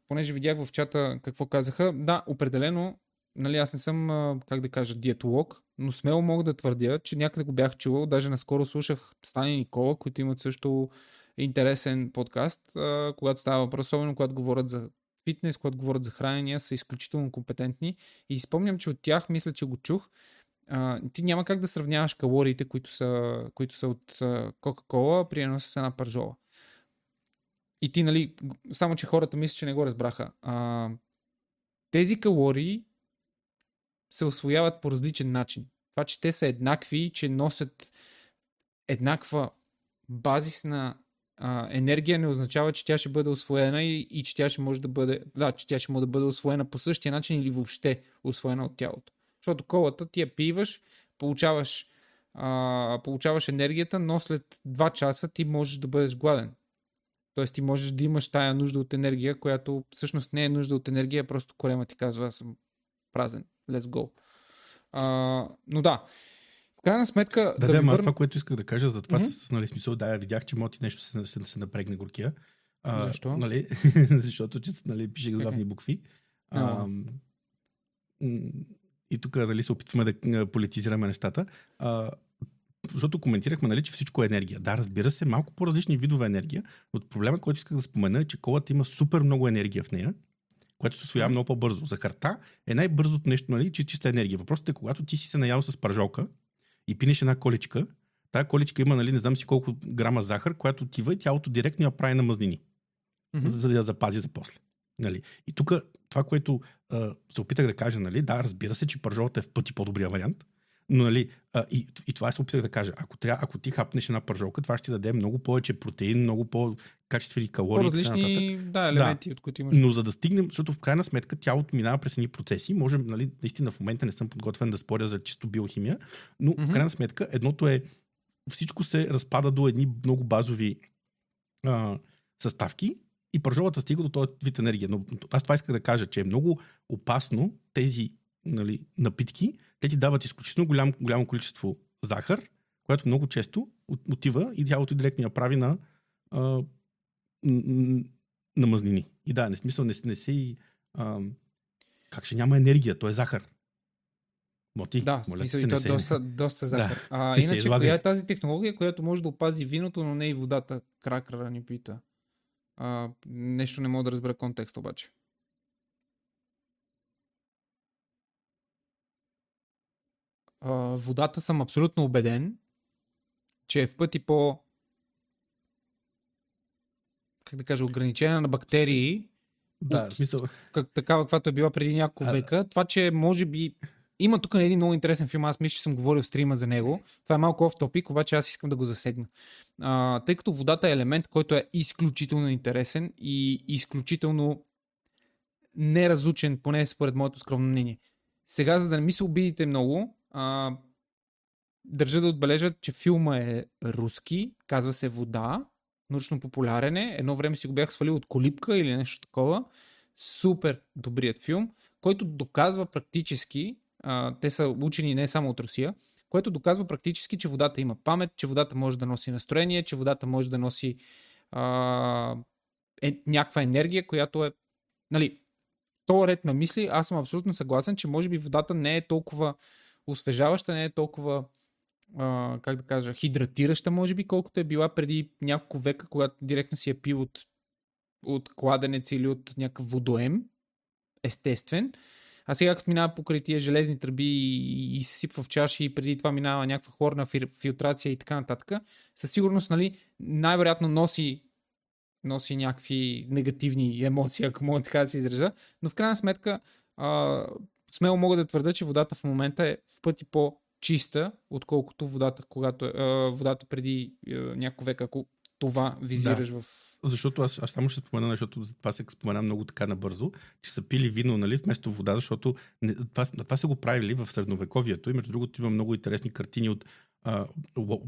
понеже видях в чата какво казаха, да, определено, нали, аз не съм, а, как да кажа, диетолог, но смело мога да твърдя, че някъде го бях чувал, даже наскоро слушах Стани Никола, които имат също интересен подкаст, а, когато става въпрос, особено когато говорят за фитнес, когато говорят за хранения, са изключително компетентни. И спомням, че от тях, мисля, че го чух, а, ти няма как да сравняваш калориите, които са, които са от Кока-Кола, при едно с една пържола. И ти, нали, само че хората мислят, че не го разбраха. А, тези калории се освояват по различен начин. Това, че те са еднакви, че носят еднаква базисна а, енергия, не означава, че тя ще бъде освоена и, и че тя ще може да бъде, да, че тя ще може да бъде освоена по същия начин или въобще освоена от тялото. Защото колата ти я пиваш, получаваш, а, получаваш енергията, но след 2 часа ти можеш да бъдеш гладен. Тоест ти можеш да имаш тая нужда от енергия, която всъщност не е нужда от енергия, просто корема ти казва, аз съм празен, let's go. А, но да, в крайна сметка...
Да, да, да върна... това, което исках да кажа, за това mm-hmm. с нали, смисъл, да, видях, че моти нещо се, се, се напрегне горкия.
А, Защо?
Нали, защото че нали, пише главни okay. букви. А, и тук нали, се опитваме да политизираме нещата. А, защото коментирахме, нали, че всичко е енергия. Да, разбира се, малко по-различни видове енергия, но проблема, който исках да спомена е, че колата има супер много енергия в нея, което се освоява много по-бързо. Захарта е най-бързото нещо, нали, че чиста енергия. Въпросът е, когато ти си се наял с пържолка и пинеш една количка, тая количка има, нали, не знам си колко грама захар, която отива и тялото директно я прави на мазнини, mm-hmm. за да я запази за после. Нали. И тук това, което а, се опитах да кажа, нали, да, разбира се, че пържолата е в пъти по-добрия вариант, но нали, а, и, и това се опитах да кажа. Ако, трябва, ако ти хапнеш една пържолка, това ще ти даде много повече протеин, много по-качествени калории.
По-различни да, елементи, да. от които имаш.
Но за да стигнем, защото в крайна сметка тялото минава през едни процеси, може, нали, наистина в момента не съм подготвен да споря за чисто биохимия, но mm-hmm. в крайна сметка едното е всичко се разпада до едни много базови а, съставки и пържолата стига до този вид енергия. Но аз това исках да кажа, че е много опасно тези нали, напитки, те ти дават изключително голям, голямо количество захар, което много често отива и тялото директно я прави на, а, на мазнини. И да, не смисъл, не, не си... А, как ще няма енергия? То е захар.
Моти, да, моля смисъл, и то е доста, доста захар. Да. А, иначе, коя е тази технология, която може да опази виното, но не и водата? Кракъра ни пита. А, нещо не мога да разбера контекст обаче. а, водата съм абсолютно убеден, че е в пъти по как да кажа, ограничена на бактерии.
Да, от, смисъл.
Как, такава, каквато е била преди няколко а, века. Това, че може би има тук един много интересен филм, аз мисля, че съм говорил в стрима за него. Това е малко оф топик, обаче аз искам да го засегна. А, тъй като водата е елемент, който е изключително интересен и изключително неразучен, поне според моето скромно мнение. Сега, за да не ми се обидите много, а, държа да отбележа, че филма е руски, казва се Вода, научно популярен е. Едно време си го бях свалил от колипка или нещо такова. Супер добрият филм, който доказва практически, те са учени не само от Русия, което доказва практически, че водата има памет, че водата може да носи настроение, че водата може да носи а, е, някаква енергия, която е. Нали, то ред на мисли, аз съм абсолютно съгласен, че може би водата не е толкова освежаваща, не е толкова, а, как да кажа, хидратираща, може би, колкото е била преди няколко века, когато директно си е пил от, от кладенец или от някакъв водоем, естествен. А сега, като минава покрай тия железни тръби и, и се сипва в чаши и преди това минава някаква хлорна филтрация и така нататък, със сигурност, нали, най-вероятно носи носи някакви негативни емоции, ако мога така да се изразя, но в крайна сметка а, смело мога да твърда, че водата в момента е в пъти по-чиста, отколкото водата, когато, е, водата преди е, няколко века, ако това визираш да. в...
Защото аз, аз само ще спомена, защото това се спомена много така набързо, че са пили вино нали, вместо вода, защото не, това, това са го правили в средновековието и между другото има много интересни картини от а,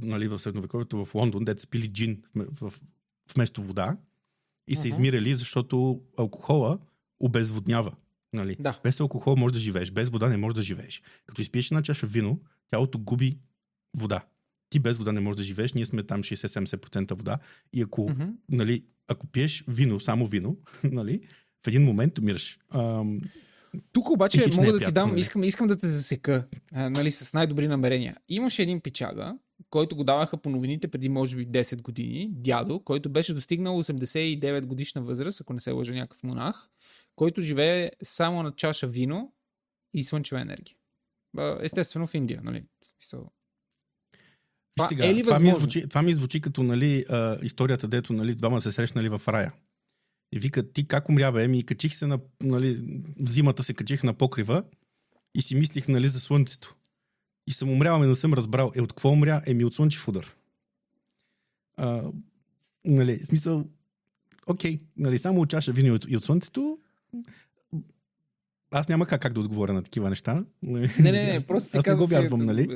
нали, в средновековието в Лондон, де са пили джин в, в, вместо вода и uh-huh. са измирали, защото алкохола обезводнява. Нали?
Да.
Без алкохол можеш да живееш, без вода не можеш да живееш. Като изпиеш една чаша вино, тялото губи вода. Ти без вода не можеш да живееш, ние сме там 60-70% вода. И ако, mm-hmm. нали, ако пиеш вино, само вино, нали, в един момент умираш. Ам...
Тук обаче мога да ти дам, нали? искам, искам да те засека а, нали, с най-добри намерения. Имаше един пичага, който го даваха по новините преди може би 10 години, дядо, който беше достигнал 89 годишна възраст, ако не се лъжа някакъв монах, който живее само на чаша вино и слънчева енергия. Естествено в Индия, нали?
Това сега, е ли това Ми звучи, това ми звучи като нали, а, историята, дето нали, двама се срещнали в рая. И вика, ти как умря, бе? Еми, качих се на, нали, зимата се качих на покрива и си мислих, нали, за слънцето. И съм умрял, не съм разбрал. Е, от какво умря? Еми, от слънчев удар. А, нали, смисъл, окей, нали, само от чаша вино и от, и от слънцето, аз няма как, как да отговоря на такива неща.
Не, не, не, просто ти казвам, че нали?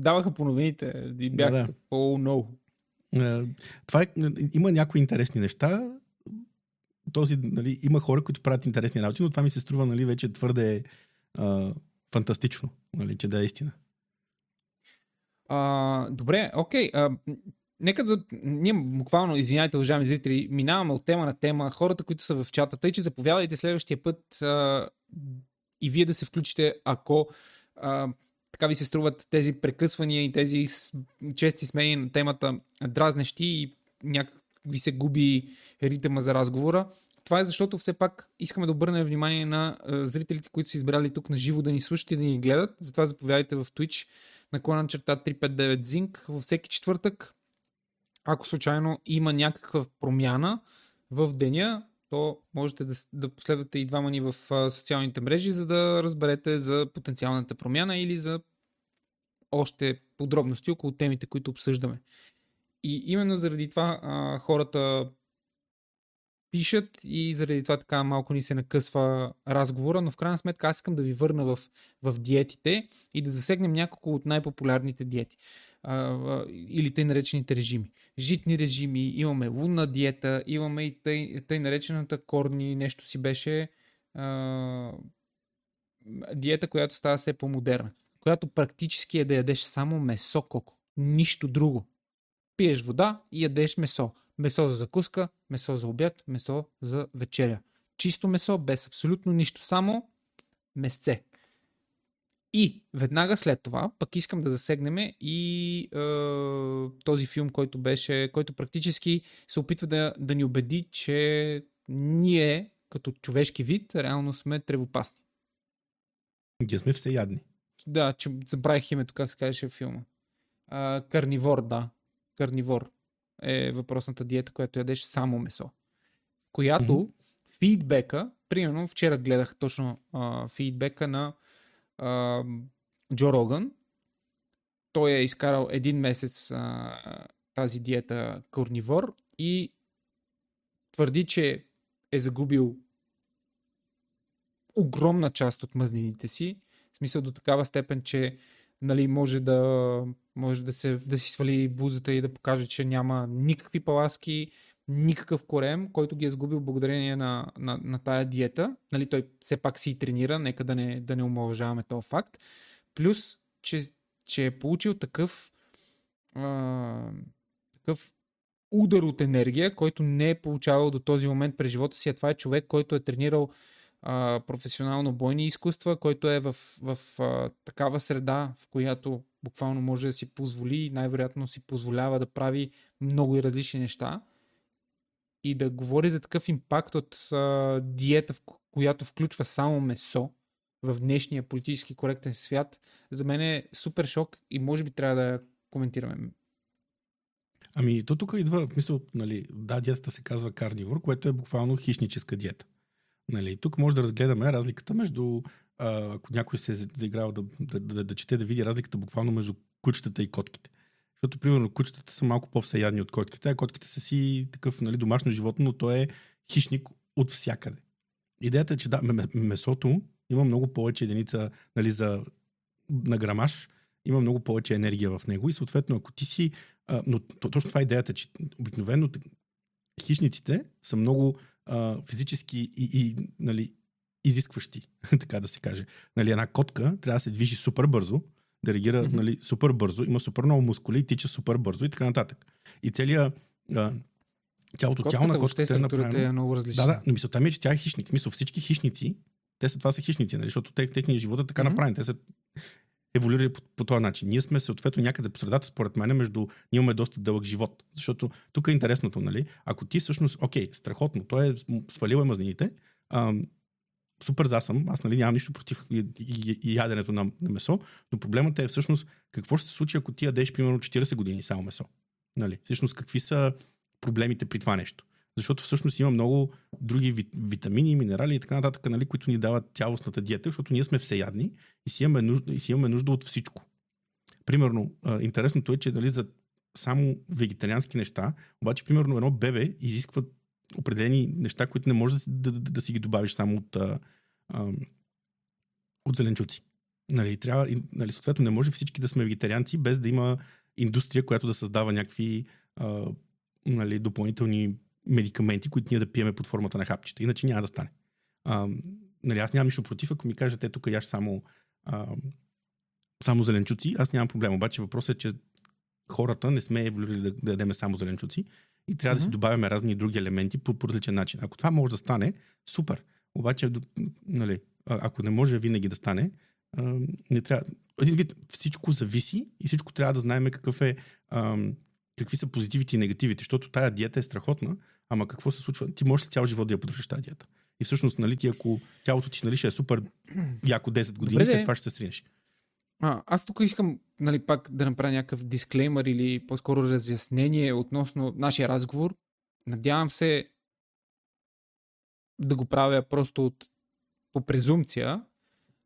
даваха по новините и бях да, да. oh
no. Това е, има някои интересни неща. Този, нали, има хора, които правят интересни работи, но това ми се струва нали, вече твърде а, фантастично, нали, че да е истина.
А, добре, окей. А, нека да. Ние буквално, извинявайте, уважаеми зрители, минаваме от тема на тема. Хората, които са в чата, тъй че заповядайте следващия път а, и вие да се включите, ако а, така ви се струват тези прекъсвания и тези чести смени на темата дразнещи и някак ви се губи ритъма за разговора. Това е защото все пак искаме да обърнем внимание на зрителите, които са избрали тук на живо да ни слушат и да ни гледат. Затова заповядайте в Twitch на клана черта 359 Zinc във всеки четвъртък. Ако случайно има някаква промяна в деня, то можете да, да последвате и двама ни в социалните мрежи, за да разберете за потенциалната промяна или за още подробности около темите, които обсъждаме. И именно заради това а, хората пишат и заради това така малко ни се накъсва разговора, но в крайна сметка аз искам да ви върна в, в диетите и да засегнем няколко от най-популярните диети или тъй наречените режими. Житни режими, имаме лунна диета, имаме и тъй, тъй наречената корни, нещо си беше а, диета, която става все по-модерна, която практически е да ядеш само месо, коко. Нищо друго. Пиеш вода и ядеш месо. Месо за закуска, месо за обяд, месо за вечеря. Чисто месо, без абсолютно нищо, само месце. И веднага след това, пък искам да засегнем и е, този филм, който беше, който практически се опитва да, да ни убеди, че ние, като човешки вид, реално сме тревопасни.
Ние сме всеядни.
Да, че забравих името, как се казваше филма. А, карнивор, да. Карнивор е въпросната диета, която ядеш само месо. Която mm-hmm. фидбека, примерно вчера гледах точно а, фидбека на Джо Роган. Той е изкарал един месец а, тази диета корнивор и твърди, че е загубил огромна част от мъзнините си. В смисъл до такава степен, че нали, може да, може да, се, да си свали бузата и да покаже, че няма никакви паласки, никакъв корем, който ги е сгубил благодарение на, на, на тая диета. Нали, той все пак си тренира, нека да не, да не омалжаваме този факт. Плюс, че, че е получил такъв, а, такъв удар от енергия, който не е получавал до този момент през живота си. А това е човек, който е тренирал а, професионално бойни изкуства, който е в, в а, такава среда, в която буквално може да си позволи и най-вероятно си позволява да прави много и различни неща и да говори за такъв импакт от а, диета, в която включва само месо в днешния политически коректен свят, за мен е супер шок и може би трябва да коментираме.
Ами, то тук идва, мисъл, нали, да, диетата се казва карнивор, което е буквално хищническа диета. Нали, тук може да разгледаме разликата между, а, ако някой се е заиграл да, да, да, да чете, да види разликата буквално между кучетата и котките. Защото, примерно, кучетата са малко по-всеядни от котките, а котките са си такъв нали, домашно животно, но то е хищник от всякъде. Идеята е, че да, месото има много повече единица нали, за, на грамаж, има много повече енергия в него и съответно, ако ти си... А, но точно това е идеята, че обикновено хищниците са много а, физически и, и нали, изискващи, така да се каже. Нали, една котка трябва да се движи супер бързо, да реагира mm-hmm. нали, супер бързо, има супер много мускули, тича супер бързо и така нататък. И целият а, цялото
Котката,
тяло на
котката е направено... е много различна.
Да, да, но мисълта ми е, че тя е хищник. Мисъл, всички хищници, те са, това са хищници, нали, защото те, техния живот е така mm-hmm. направен. Те са еволюирали по, по този начин. Ние сме съответно някъде по средата, според мен, между ние имаме доста дълъг живот. Защото тук е интересното, нали? Ако ти всъщност, окей, страхотно, той е свалил е мазнините, супер за съм, аз нали, нямам нищо против яденето на, на месо, но проблемът е всъщност какво ще се случи, ако ти ядеш примерно 40 години само месо. Нали? Всъщност какви са проблемите при това нещо. Защото всъщност има много други витамини, минерали и така нататък, нали, които ни дават цялостната диета, защото ние сме всеядни и си имаме нужда, и си имаме нужда от всичко. Примерно, интересното е, че нали, за само вегетариански неща, обаче, примерно, едно бебе изисква определени неща, които не можеш да, да, да, да си ги добавиш само от, а, а, от зеленчуци. Нали, трябва, нали, съответно, не може всички да сме вегетарианци, без да има индустрия, която да създава някакви а, нали, допълнителни медикаменти, които ние да пиеме под формата на хапчета. Иначе няма да стане. А, нали, аз нямам нищо против, ако ми кажете, тук яш само, а, само зеленчуци, аз нямам проблем. Обаче въпросът е, че хората не сме еволюирали да, да ядеме само зеленчуци и трябва mm-hmm. да си добавяме разни други елементи по, по различен начин. Ако това може да стане, супер. Обаче, нали, ако не може винаги да стане, не трябва, един вид всичко зависи и всичко трябва да знаем какъв е, ам, какви са позитивите и негативите, защото тая диета е страхотна, ама какво се случва? Ти можеш ли цял живот да я поддържаш тази диета? И всъщност, нали, ти ако тялото ти нали, ще е супер яко 10 години, Добре, след това ще се сринеш.
А, аз тук искам нали, пак да направя някакъв дисклеймер или по-скоро разяснение относно нашия разговор. Надявам се да го правя просто от, по презумпция,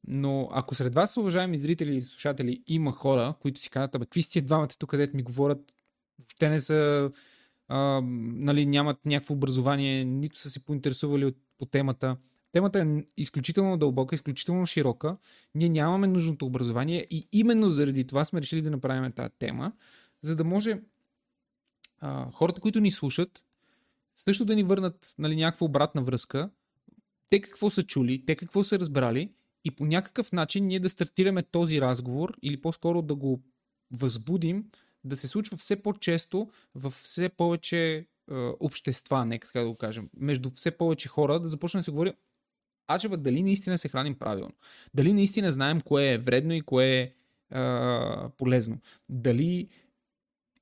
но ако сред вас, уважаеми зрители и слушатели, има хора, които си казват, абе, какви сте двамата тук, където ми говорят, въобще не са, а, нали, нямат някакво образование, нито са се поинтересували от, по темата. Темата е изключително дълбока, изключително широка. Ние нямаме нужното образование и именно заради това сме решили да направим тази тема, за да може а, хората, които ни слушат, също да ни върнат нали, някаква обратна връзка, те какво са чули, те какво са разбрали и по някакъв начин ние да стартираме този разговор или по-скоро да го възбудим да се случва все по-често в все повече е, общества, нека така да го кажем, между все повече хора, да започне да се говори, а дали наистина се храним правилно, дали наистина знаем кое е вредно и кое е, е полезно, дали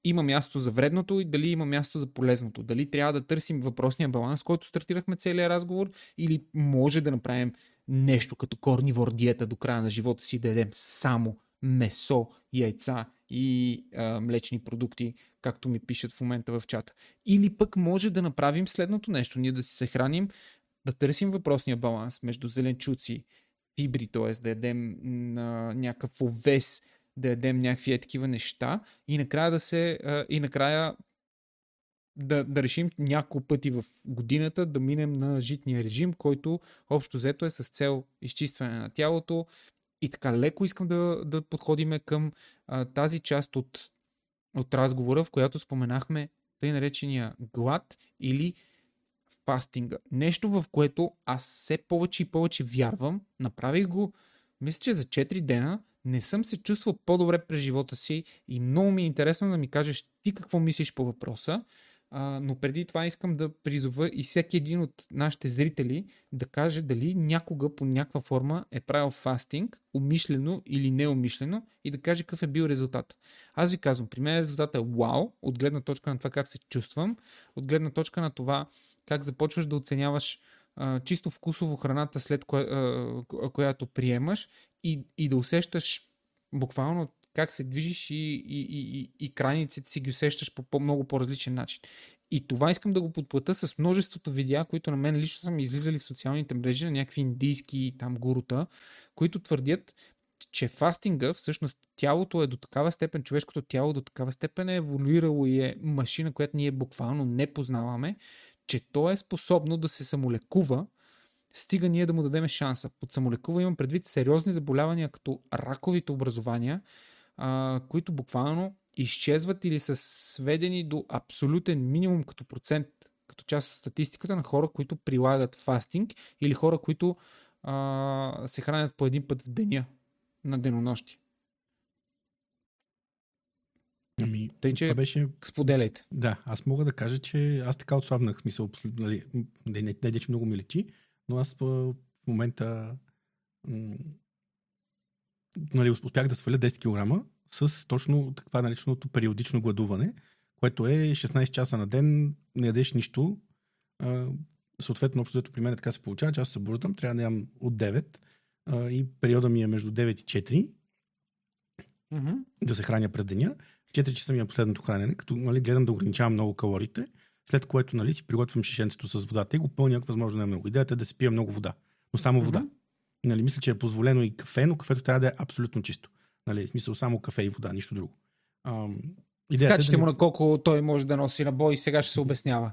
има място за вредното и дали има място за полезното. Дали трябва да търсим въпросния баланс, който стартирахме целият разговор, или може да направим нещо като корнивор диета до края на живота си, да ядем само месо, яйца и а, млечни продукти, както ми пишат в момента в чата. Или пък може да направим следното нещо. Ние да се храним, да търсим въпросния баланс между зеленчуци, фибри, т.е. да ядем на някакъв овес, да ядем някакви е такива неща и накрая да се и накрая да, да решим няколко пъти в годината да минем на житния режим, който общо взето е с цел изчистване на тялото. И така леко искам да, да подходиме към а, тази част от, от разговора, в която споменахме тъй наречения глад или фастинга. Нещо, в което аз все повече и повече вярвам. Направих го, мисля, че за 4 дена не съм се чувствал по-добре през живота си и много ми е интересно да ми кажеш ти какво мислиш по въпроса. А, но преди това искам да призова и всеки един от нашите зрители да каже дали някога по някаква форма е правил фастинг, умишлено или неумишлено и да каже какъв е бил резултат. Аз ви казвам, при мен резултатът е вау, от гледна точка на това как се чувствам, от гледна точка на това как започваш да оценяваш а, чисто вкусово храната, след кое, а, която приемаш и, и да усещаш буквално как се движиш и, и, и, и, крайниците си ги усещаш по, по много по-различен начин. И това искам да го подплата с множеството видеа, които на мен лично са излизали в социалните мрежи на някакви индийски там гурута, които твърдят, че фастинга, всъщност тялото е до такава степен, човешкото тяло до такава степен е еволюирало и е машина, която ние буквално не познаваме, че то е способно да се самолекува, стига ние да му дадем шанса. Под самолекува имам предвид сериозни заболявания, като раковите образования, а, които буквално изчезват или са сведени до абсолютен минимум като процент, като част от статистиката на хора, които прилагат фастинг или хора, които а, се хранят по един път в деня на денонощи.
Ами,
Тъй, че беше... споделяйте.
Да, аз мога да кажа, че аз така отслабнах, мисъл, нали, не, не, не, че много ми лечи, но аз в момента м- нали, успях да сваля 10 кг с точно така нареченото периодично гладуване, което е 16 часа на ден, не ядеш нищо. А, съответно, общо при мен така се получава, че аз се събуждам, трябва да ям от 9 а, и периода ми е между 9 и 4 mm-hmm. да се храня през деня. 4 часа ми е последното хранене, като нали, гледам да ограничавам много калориите, след което нали, си приготвям шишенцето с водата и го пълня възможно най-много. Идеята е да се пия много вода, но само mm-hmm. Нали, мисля, че е позволено и кафе, но кафето трябва да е абсолютно чисто. Нали, в смисъл само кафе и вода, нищо друго.
Ам, Скачате е да му на колко той може да носи на бой и сега ще се обяснява.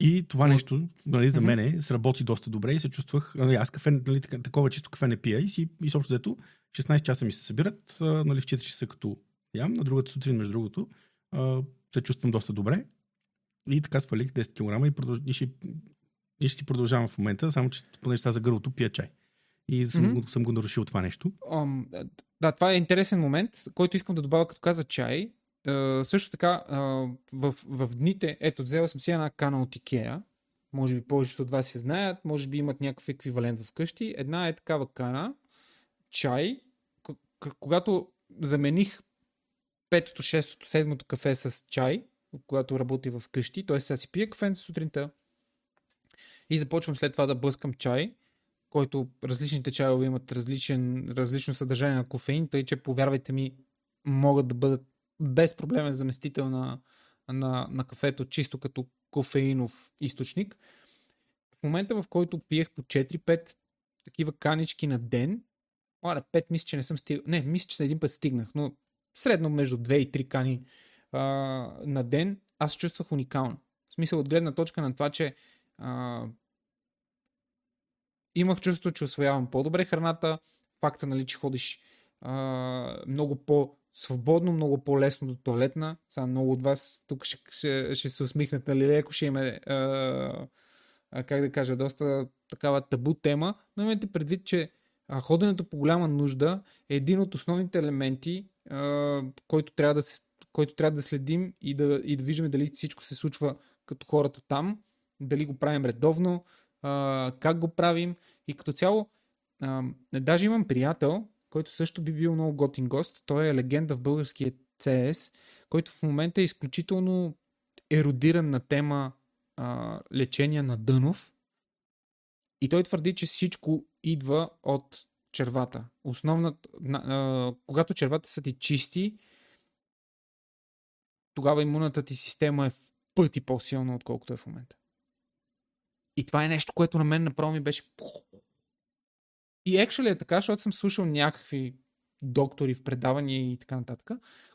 И това нещо, нали, за мен сработи доста добре и се чувствах, нали, аз кафе, нали, такова чисто кафе не пия и си, и съобщо взето, 16 часа ми се събират, нали, в 4 часа като ям, на другата сутрин, между другото, се чувствам доста добре. И така свалих 10 кг и, продълж... и, ще... и ще си продължавам в момента, само че понеже за гърлото пия чай. И съм, mm-hmm. съм го нарушил това нещо.
Um, да, това е интересен момент, който искам да добавя, като каза чай. Uh, също така, uh, в, в дните, ето, взела съм си една кана от Икея, може би повечето от вас се знаят, може би имат някакъв еквивалент вкъщи. Една е такава кана, чай, когато замених петото, шестото, седмото кафе с чай, когато работя в къщи, т.е. сега си пия кафе сутринта и започвам след това да блъскам чай, който различните чайове имат различен, различно съдържание на кофеин, тъй че повярвайте ми, могат да бъдат без проблемен заместител на, на, на кафето, чисто като кофеинов източник. В момента, в който пиех по 4-5 такива канички на ден, Мара, 5 мисля, че не съм стигнал. Не, мисля, че един път стигнах, но средно между 2 и 3 кани а, на ден, аз чувствах уникално. В смисъл от гледна точка на това, че а, имах чувство, че освоявам по-добре храната, факта, нали, че ходиш а, много по-свободно, много по-лесно до туалетна. Сега много от вас тук ще, ще, ще се усмихнат, нали, леко ще има, а, как да кажа, доста такава табу тема, но имайте предвид, че а, ходенето по голяма нужда е един от основните елементи, а, който, трябва да се, който трябва да следим и да, и да виждаме дали всичко се случва като хората там, дали го правим редовно, как го правим и като цяло, а, даже имам приятел, който също би бил много готин гост. Той е легенда в българския CS, който в момента е изключително еродиран на тема лечение на дънов. И той твърди, че всичко идва от червата. Основната, когато червата са ти чисти, тогава имунната ти система е в пъти по-силна, отколкото е в момента. И това е нещо, което на мен направо ми беше... И екшали е така, защото съм слушал някакви доктори в предавания и така нататък,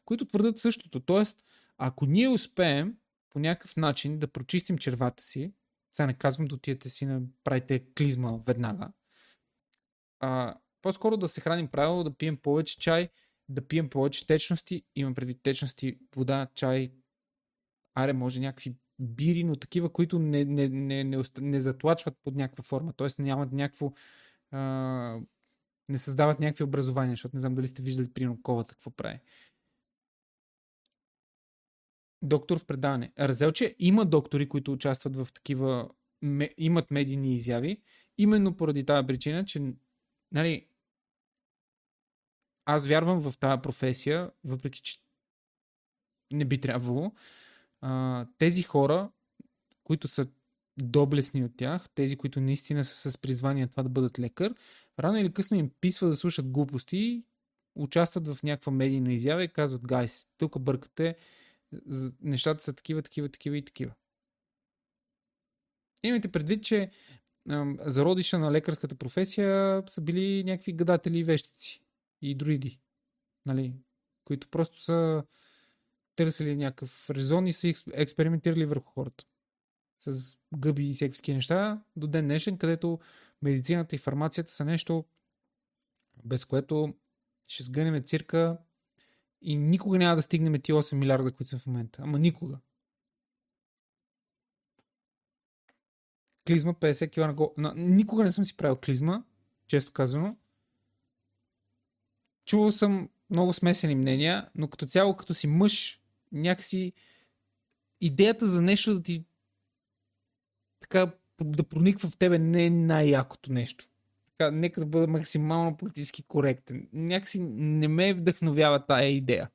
които твърдат същото. Тоест, ако ние успеем по някакъв начин да прочистим червата си, сега не казвам да отидете си на правите клизма веднага, а, по-скоро да се храним правилно, да пием повече чай, да пием повече течности, имам предвид течности, вода, чай, аре, може някакви бири, но такива, които не, не, не, не, не затлачват под някаква форма, т.е. нямат някакво а, не създават някакви образования, защото не знам дали сте виждали при колата какво прави. Доктор в предаване. Разелче има доктори, които участват в такива, ме, имат медийни изяви, именно поради тази причина, че нали, аз вярвам в тази професия, въпреки че не би трябвало, а, тези хора, които са доблесни от тях, тези, които наистина са с призвание това да бъдат лекар, рано или късно им писва да слушат глупости, участват в някаква медийна изява и казват, гайс, тук бъркате, нещата са такива, такива, такива и такива. Имайте предвид, че зародиша на лекарската професия са били някакви гадатели и вещици и друиди, нали, които просто са търсили някакъв резон и са експериментирали върху хората. С гъби и всякакви неща до ден днешен, където медицината и фармацията са нещо, без което ще сгънем цирка и никога няма да стигнем ти 8 милиарда, които са в момента. Ама никога. Клизма 50 кг на гол. Никога не съм си правил клизма, често казано. Чувал съм много смесени мнения, но като цяло, като си мъж, някакси идеята за нещо да ти така да прониква в тебе не е най-якото нещо. Така, нека да бъда максимално политически коректен. Някакси не ме вдъхновява тая идея.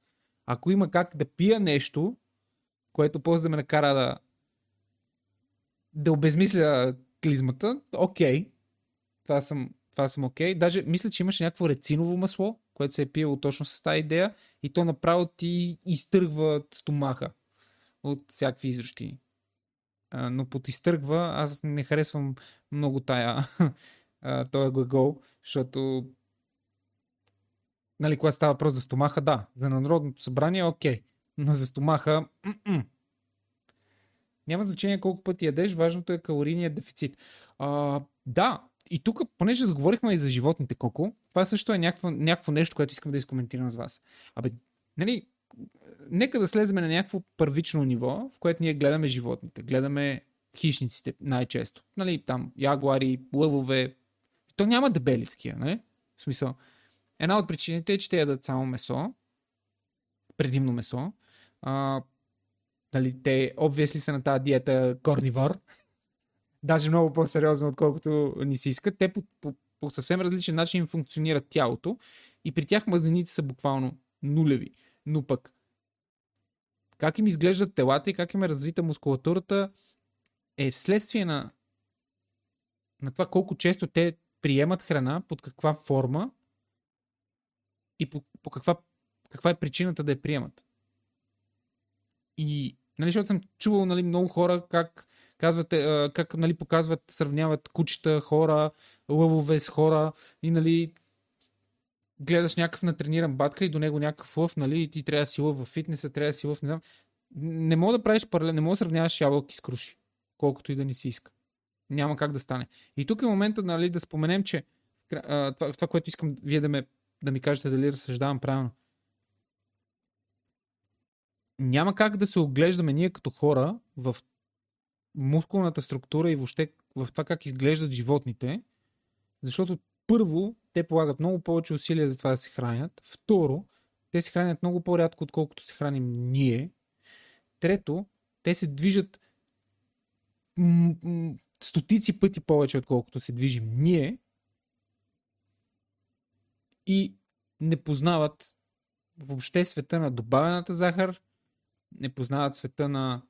Ако има как да пия нещо, което после да ме накара да да обезмисля клизмата, окей. Това съм, това съм окей. Даже мисля, че имаше някакво рециново масло, което се е пиело точно с тази идея и то направо ти изтъргва стомаха от всякакви изрощини. Но под изтъргва, аз не харесвам много тая този глагол, защото нали, когато става въпрос за стомаха, да, за Народното събрание, окей, но за стомаха, м-м. няма значение колко пъти ядеш, важното е калорийният дефицит. А, да, и тук, понеже заговорихме и за животните, Коко, това също е някакво, някакво нещо, което искам да изкоментирам с вас. Абе, нали, нека да слеземе на някакво първично ниво, в което ние гледаме животните, гледаме хищниците най-често. Нали, там ягуари, лъвове. То няма дебели такива, нали? В смисъл, една от причините е, че те ядат само месо, предимно месо. А, нали, те обвесли са на тази диета корнивор, даже много по-сериозно, отколкото ни се иска. Те по, по, по съвсем различен начин им функционира тялото и при тях мазнините са буквално нулеви. Но пък как им изглеждат телата и как им е развита мускулатурата е вследствие на, на това колко често те приемат храна, под каква форма и по, по каква, каква е причината да я приемат. И, нали, защото съм чувал нали, много хора как казвате, как нали, показват, сравняват кучета, хора, лъвове с хора и нали, гледаш някакъв натрениран батка и до него някакъв лъв, нали, и ти трябва да си лъв в фитнеса, трябва да си не знам. Не мога да правиш паралел, не мога да сравняваш ябълки с круши, колкото и да ни се иска. Няма как да стане. И тук е момента, нали, да споменем, че това, това, което искам вие да, ме, да ми кажете дали разсъждавам правилно. Няма как да се оглеждаме ние като хора в мускулната структура и въобще в това как изглеждат животните, защото първо, те полагат много повече усилия за това да се хранят. Второ, те се хранят много по-рядко, отколкото се храним ние. Трето, те се движат стотици пъти повече, отколкото се движим ние. И не познават въобще света на добавената захар, не познават света на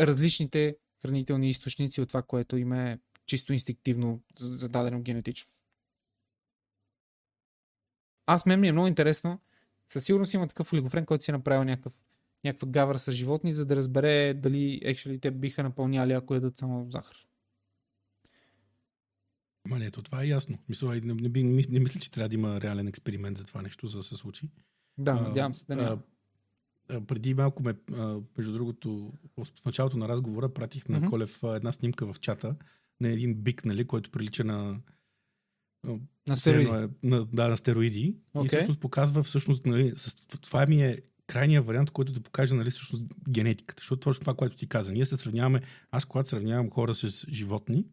различните хранителни източници от това, което им е чисто инстинктивно зададено генетично. Аз мен ми е много интересно. Със сигурност има такъв олигофрен, който си е направил някакъв, някаква гавра с животни, за да разбере дали actually, те биха напълняли, ако ядат само захар.
Ма не, то това е ясно. Мисля, не, не, не, не мисля, че трябва да има реален експеримент за това нещо, за да се случи.
Да, надявам се да няма
преди малко ме, между другото, в началото на разговора пратих на mm-hmm. Колев една снимка в чата на един бик, нали, който прилича на
на стероиди.
Е, на, да, на стероиди. Okay. И всъщност показва, всъщност, нали, с, това ми е крайният вариант, който да покаже нали, всъщност генетиката. Защото точно това, което ти каза. Ние се сравняваме, аз когато сравнявам хора с животни,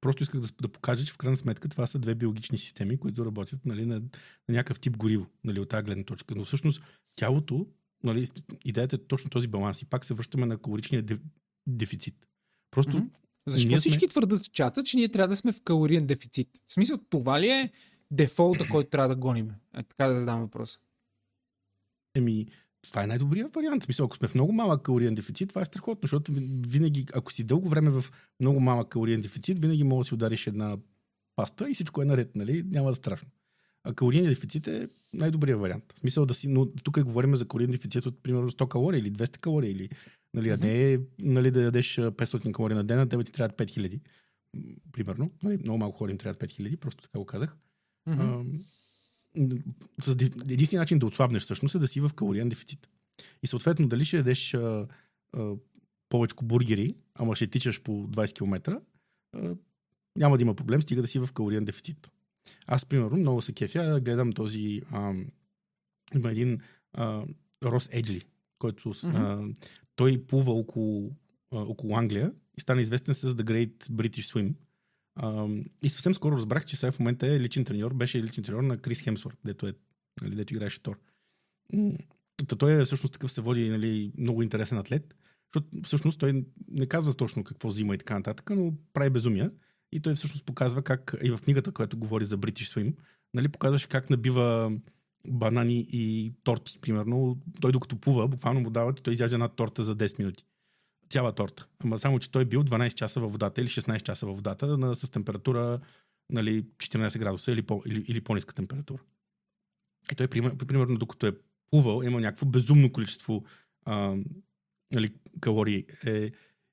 просто исках да, да покажа, че в крайна сметка това са две биологични системи, които работят нали, на, на някакъв тип гориво, нали, от тази гледна точка. Но всъщност тялото нали, идеята е точно този баланс. И пак се връщаме на калоричния дефицит. Просто. Mm-hmm.
Защо всички сме... твърдат в чата, че ние трябва да сме в калориен дефицит? В смисъл, това ли е дефолта, който трябва да гоним? Е, така да задам въпроса.
Еми, това е най-добрият вариант. Смисъл, ако сме в много малък калориен дефицит, това е страхотно, защото винаги, ако си дълго време в много малък калориен дефицит, винаги може да си удариш една паста и всичко е наред, нали? Няма да страшно. А калориен дефицит е най-добрият вариант. В смисъл да си, но тук говорим за калориен дефицит от примерно 100 калории или 200 калории, или, нали, а не нали, да ядеш 500 калории на ден, а тебе ти трябва 5000. Примерно. Нали, много малко хора им трябва 5000, просто така го казах. Mm-hmm. А, с единствения начин да отслабнеш всъщност е да си в калориен дефицит. И съответно, дали ще ядеш а, а, повече бургери, ама ще тичаш по 20 км, а, няма да има проблем, стига да си в калориен дефицит. Аз, примерно, много се кефя, гледам този... А, има един а, Рос Еджли, който mm-hmm. а, той плува около, а, около Англия и стана известен с The Great British Swim. А, и съвсем скоро разбрах, че сега в момента е личен треньор, беше личен треньор на Крис Хемсворт, дето, е, нали, дето играеше Тор. Та той е всъщност такъв се води нали, много интересен атлет, защото всъщност той не казва точно какво взима и така нататък, но прави безумия. И той всъщност показва как, и в книгата, която говори за British Swim, нали, показваше как набива банани и торти, примерно. Той докато плува, буквално му дават той изяжда една торта за 10 минути. Цяла торта. Ама само, че той е бил 12 часа във водата или 16 часа във водата на, с температура нали, 14 градуса или, по, или, или по-ниска температура. И той, примерно, докато е плувал, има някакво безумно количество а, нали, калории. Е,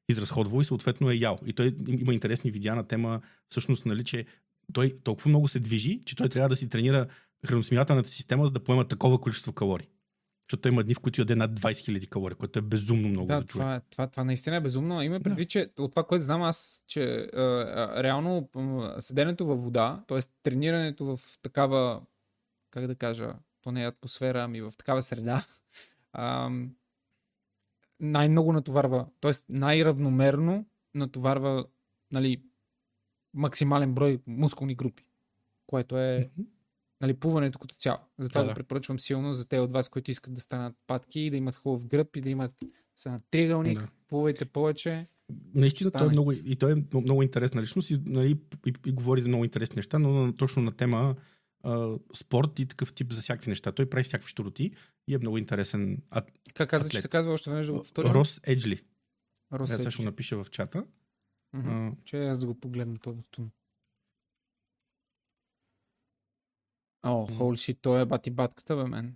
изразходвал и съответно е ял. И той има интересни видеа на тема, всъщност, нали, че той толкова много се движи, че той трябва да си тренира храносмилателната система, за да поема такова количество калории. Защото той има дни, в които яде над 20 000 калории, което е безумно много
да,
за
човек. Това, това, това наистина е безумно. Има предвид, да. че от това, което знам аз, че а, реално седенето във вода, т.е. тренирането в такава, как да кажа, то не е атмосфера, ами в такава среда, а, най-много натоварва, т.е. най-равномерно натоварва нали, максимален брой мускулни групи, което е нали, плуването като цяло. Затова да, да. го препоръчвам силно за те от вас, които искат да станат патки, да имат хубав гръб и да имат са на тригълник. Да. Плувайте повече.
Наистина, той е много, и той е много, интересна личност и, нали, и, и, говори за много интересни неща, но точно на тема а, спорт и такъв тип за всякакви неща. Той прави всякакви щуроти и е много интересен а,
Как каза, че се казва още веднъж
Рос Еджли.
Рос
Еджли. ще напиша в чата.
Uh-huh. А, че аз да го погледна този стун. О, холи шит, той е бати батката, бе, мен.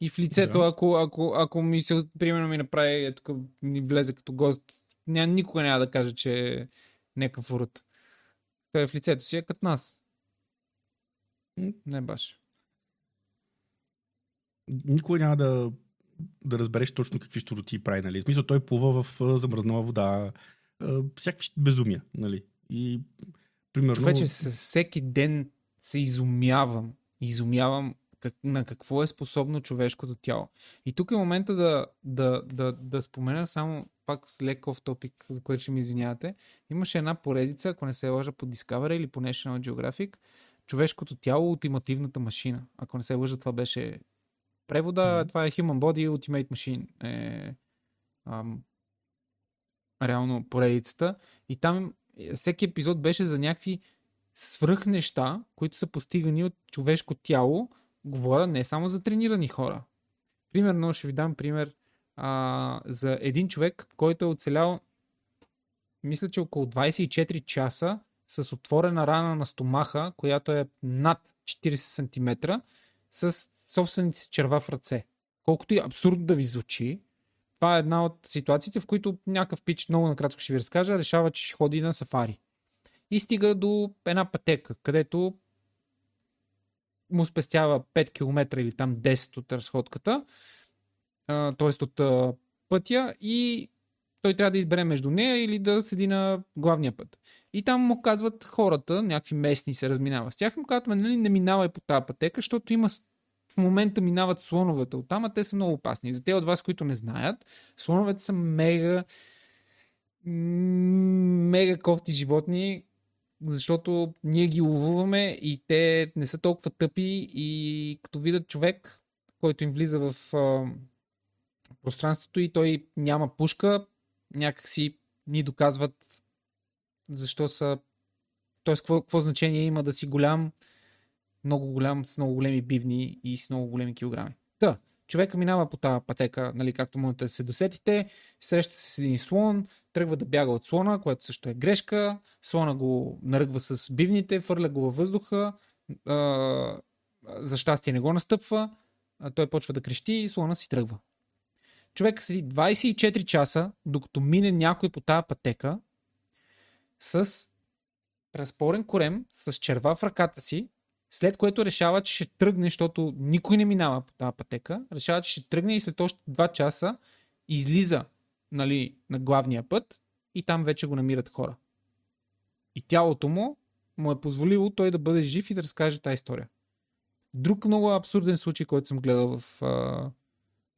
И в лицето, да. ако, ако, ако ми се, примерно ми направи, е, тук ми влезе като гост, ня, никога няма да каже, че е някакъв урод. Той е в лицето си, е като нас. Не баш.
Никога няма да, да разбереш точно какви щуроти прави, нали? В смисъл, той плува в замръзнала вода, всякакви безумия, нали? И, примерно...
Човече, всеки ден се изумявам. Изумявам как, на какво е способно човешкото тяло. И тук е момента да, да, да, да спомена само пак с леко в топик, за което ще ми извинявате. Имаше една поредица, ако не се лъжа по Discovery или по National Geographic, човешкото тяло, ултимативната машина. Ако не се лъжа, това беше превода, mm-hmm. това е Human Body Ultimate Machine. Е, ам, реално поредицата. И там е, всеки епизод беше за някакви свръх неща, които са постигани от човешко тяло, говоря не само за тренирани хора. Примерно, ще ви дам пример а, за един човек, който е оцелял, мисля, че около 24 часа с отворена рана на стомаха, която е над 40 см, с собствените си черва в ръце. Колкото и абсурдно да ви звучи, това е една от ситуациите, в които някакъв пич, много накратко ще ви разкажа, решава, че ще ходи на сафари. И стига до една пътека, където му спестява 5 км или там 10 от разходката, т.е. от а, пътя и той трябва да избере между нея или да седи на главния път. И там му казват хората, някакви местни се разминава с тях, му казват, нали, не минавай по тази пътека, защото има в момента минават слоновете оттам, а те са много опасни. За те от вас, които не знаят, слоновете са мега мега кофти животни, защото ние ги ловуваме и те не са толкова тъпи и като видят човек, който им влиза в пространството и той няма пушка, някакси ни доказват защо са т.е. Какво, какво значение има да си голям, много голям, с много големи бивни и с много големи килограми. Та, човека минава по тази пътека, нали, както можете да се досетите, среща се с един слон, тръгва да бяга от слона, което също е грешка, слона го наръгва с бивните, фърля го във въздуха, а, за щастие не го настъпва, а той почва да крещи и слона си тръгва. Човек седи 24 часа, докато мине някой по тази пътека с разпорен корем, с черва в ръката си, след което решава, че ще тръгне, защото никой не минава по тази пътека, решава, че ще тръгне и след още 2 часа излиза нали, на главния път и там вече го намират хора. И тялото му му е позволило той да бъде жив и да разкаже тази история. Друг много абсурден случай, който съм гледал в,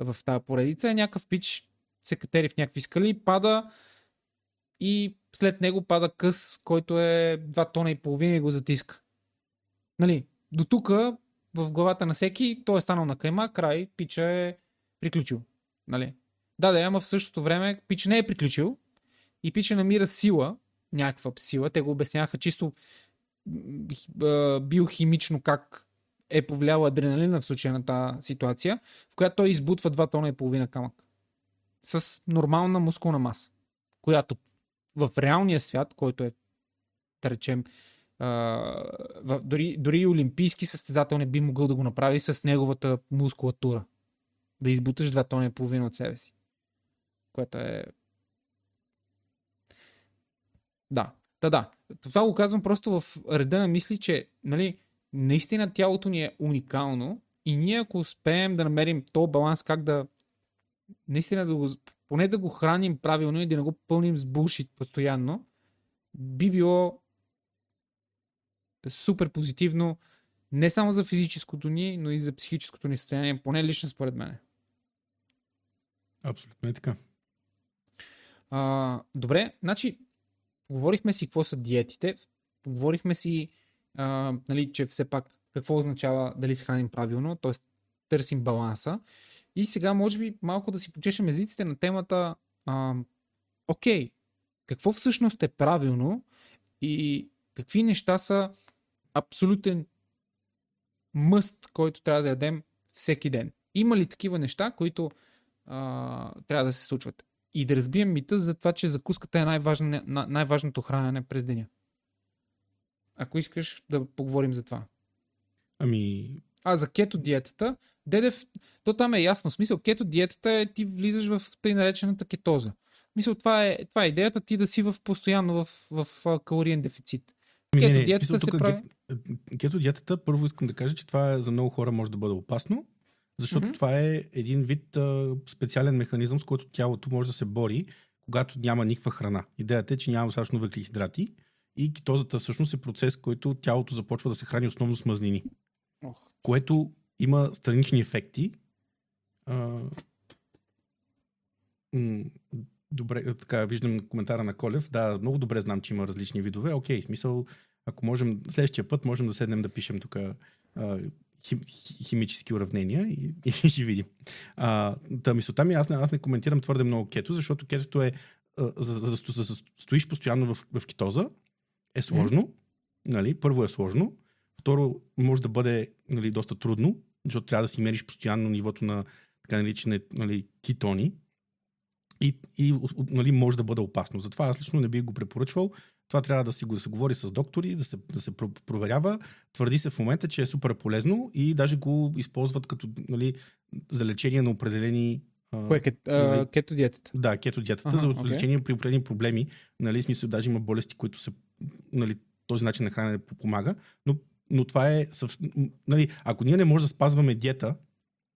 в тази поредица някакъв пич се катери в някакви скали, пада и след него пада къс, който е 2 тона и половина и го затиска. Нали, до тук в главата на всеки той е станал на кайма, край, пича е приключил. Нали? Да, да, ама в същото време Пич не е приключил и Пич намира сила, някаква сила. Те го обясняваха чисто биохимично как е повлиял адреналина в случая на тази ситуация, в която той избутва 2 тона и половина камък. С нормална мускулна маса, която в реалния свят, който е, да речем, Uh, дори, дори олимпийски състезател не би могъл да го направи с неговата мускулатура. Да избуташ 2 тона и половина от себе си което е... Да, да, да. Това го казвам просто в реда на мисли, че нали, наистина тялото ни е уникално и ние ако успеем да намерим този баланс, как да наистина да го, поне да го храним правилно и да не го пълним с булшит постоянно, би било супер позитивно не само за физическото ни, но и за психическото ни състояние, поне лично според мен.
Абсолютно е така.
А, добре, значи, говорихме си какво са диетите, говорихме си, а, нали, че все пак какво означава дали се храним правилно, т.е. търсим баланса. И сега, може би, малко да си почешем езиците на темата. А, окей, какво всъщност е правилно и какви неща са абсолютен мъст, който трябва да ядем всеки ден. Има ли такива неща, които а, трябва да се случват? И да разбием мита за това, че закуската е най-важна, най-важното хранене през деня. Ако искаш да поговорим за това.
Ами...
А за кето диетата, Дедев, то там е ясно. Смисъл, кето диетата е ти влизаш в тъй наречената кетоза. Мисъл, това е, това е идеята ти да си в постоянно в, в, в калориен дефицит.
Ами, кето диетата мисъл, се прави... Кето диетата, първо искам да кажа, че това е, за много хора може да бъде опасно, защото mm-hmm. това е един вид а, специален механизъм, с който тялото може да се бори, когато няма никаква храна. Идеята е, че няма достатъчно въглехидрати и кетозата всъщност е процес, който тялото започва да се храни основно с мазнини. Oh. Което има странични ефекти. А, м- добре, така, виждам коментара на Колев. Да, много добре знам, че има различни видове. Окей, смисъл, ако можем, следващия път можем да седнем да пишем тук хим, химически уравнения и, и ще видим. А, та мисълта ми, аз не, аз не коментирам твърде много кето, защото кетото е, а, за, за, за стоиш постоянно в, в кетоза, е сложно. Mm-hmm. Нали? Първо е сложно. Второ, може да бъде нали, доста трудно, защото трябва да си мериш постоянно нивото на така наречене нали, кетони. И, и нали, може да бъде опасно. Затова аз лично не бих го препоръчвал. Това трябва да, си, да се говори с доктори, да се, да се проверява. Твърди се в момента, че е супер полезно и даже го използват като нали, за лечение на определени
Кое е нали, кето диетата?
Да, кето диетата ага, за okay. лечение при определени проблеми. Нали, смисъл, даже има болести, които се, нали, този начин на хранене помага, но, но това е... Нали, ако ние не можем да спазваме диета,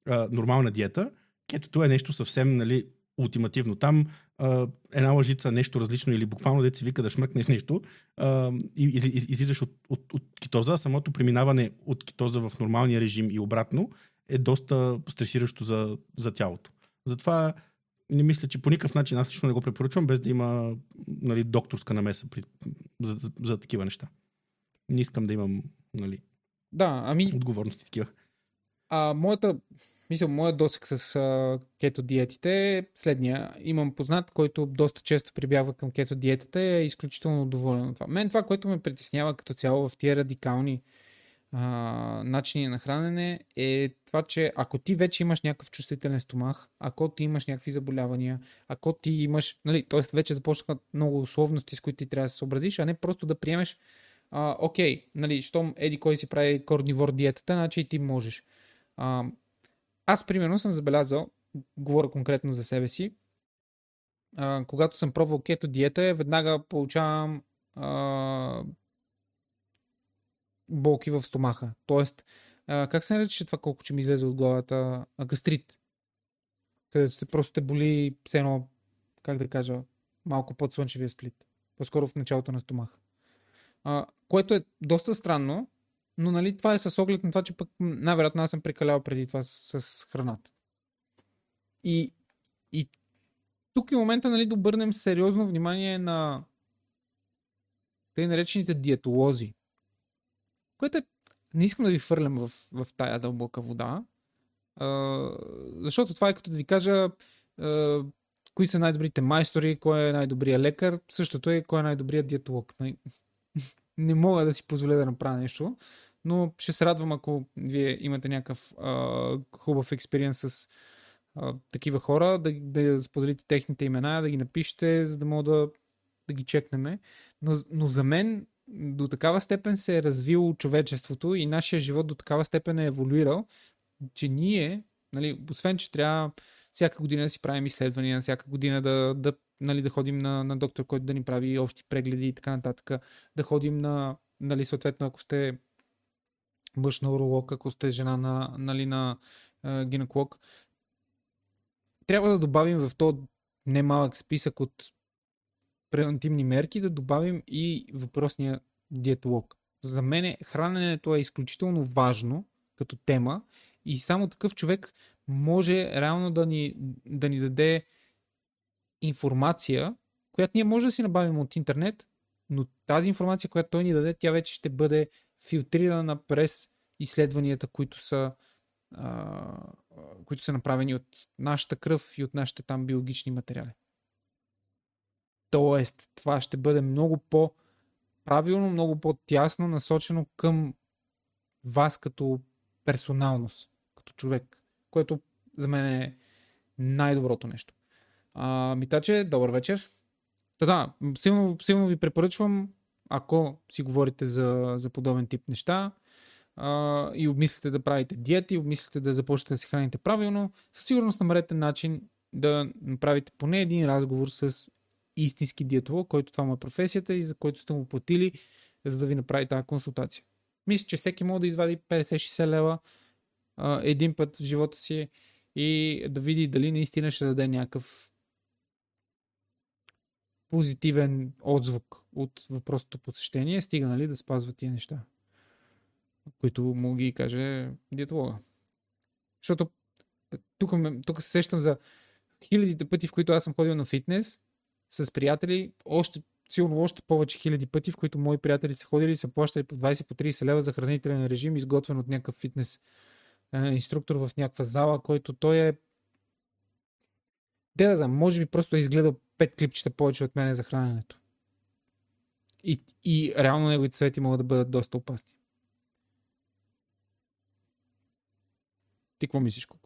а, нормална диета, кетото е нещо съвсем нали, ултимативно. Там а, една лъжица, нещо различно или буквално деца вика да шмъкнеш нещо а, и, и, и излизаш от, от, от китоза. Самото преминаване от китоза в нормалния режим и обратно е доста стресиращо за, за тялото. Затова не мисля, че по никакъв начин аз лично не го препоръчвам, без да има нали, докторска намеса при, за, за, за такива неща. Не искам да имам нали,
да, ами...
отговорности такива.
А, моята, мисля, моят досек с а, кето диетите е следния. Имам познат, който доста често прибягва към кето диетата и е изключително доволен от това. Мен това, което ме притеснява като цяло в тия радикални начини на хранене е това, че ако ти вече имаш някакъв чувствителен стомах, ако ти имаш някакви заболявания, ако ти имаш, нали, т.е. вече започнаха много условности, с които ти трябва да се съобразиш, а не просто да приемеш, а, окей, нали, щом еди кой си прави корнивор диетата, значи и ти можеш. А, аз, примерно, съм забелязал, говоря конкретно за себе си, а, когато съм пробвал кето диета, веднага получавам а, болки в стомаха. Тоест, а, как се нарича това, колко че ми излезе от главата? А, гастрит. Където те просто те боли все едно, как да кажа, малко под слънчевия сплит. По-скоро в началото на стомаха. А, което е доста странно, но нали, това е с оглед на това, че пък най-вероятно аз съм прекалял преди това с, с храната. И, и тук е момента нали, да обърнем сериозно внимание на тъй наречените диетолози, което е, не искам да ви фърлям в, в тая дълбока вода, а, защото това е като да ви кажа а, кои са най-добрите майстори, кой е най-добрият лекар, същото е кой е най-добрият диетолог. Нали? Не мога да си позволя да направя нещо, но ще се радвам, ако вие имате някакъв а, хубав експириенс с а, такива хора, да, да споделите техните имена, да ги напишете, за да мога да, да ги чекнеме. Но, но за мен до такава степен се е развило човечеството и нашия живот до такава степен е еволюирал, че ние, нали, освен, че трябва всяка година да си правим изследвания, всяка година да, да, нали, да ходим на, на доктор, който да ни прави общи прегледи и така нататък, да ходим на, нали, съответно, ако сте мъж на уролог, ако сте жена на, нали, на е, гинеколог, трябва да добавим в то немалък списък от превентивни мерки, да добавим и въпросния диетолог. За мен храненето е изключително важно като тема и само такъв човек може реално да ни, да ни даде информация, която ние може да си набавим от интернет, но тази информация, която той ни даде, тя вече ще бъде филтрирана през изследванията, които са а, които са направени от нашата кръв и от нашите там биологични материали. Тоест, това ще бъде много по-правилно, много по-тясно насочено към вас като персоналност, като човек, което за мен е най-доброто нещо. А, Митаче, добър вечер. Та да, силно, силно ви препоръчвам, ако си говорите за, за подобен тип неща а, и обмислите да правите диети, обмислите да започнете да се храните правилно, със сигурност намерете начин да направите поне един разговор с истински диетолог, който това му е професията и за който сте му платили, за да ви направи тази консултация. Мисля, че всеки може да извади 50-60 лева а, един път в живота си и да види дали наистина ще даде някакъв позитивен отзвук от въпросното посещение, стига нали, да спазва тия неща, които му ги каже диетолога. Защото е, тук, тук се сещам за хилядите пъти, в които аз съм ходил на фитнес с приятели, още, сигурно още повече хиляди пъти, в които мои приятели са ходили и са плащали по 20-30 лева за хранителен режим, изготвен от някакъв фитнес инструктор в някаква зала, който той е Де да знам, може би просто е изгледал пет клипчета повече от мене за храненето. И, и реално неговите съвети могат да бъдат доста опасни. Ти какво мислиш, Коко?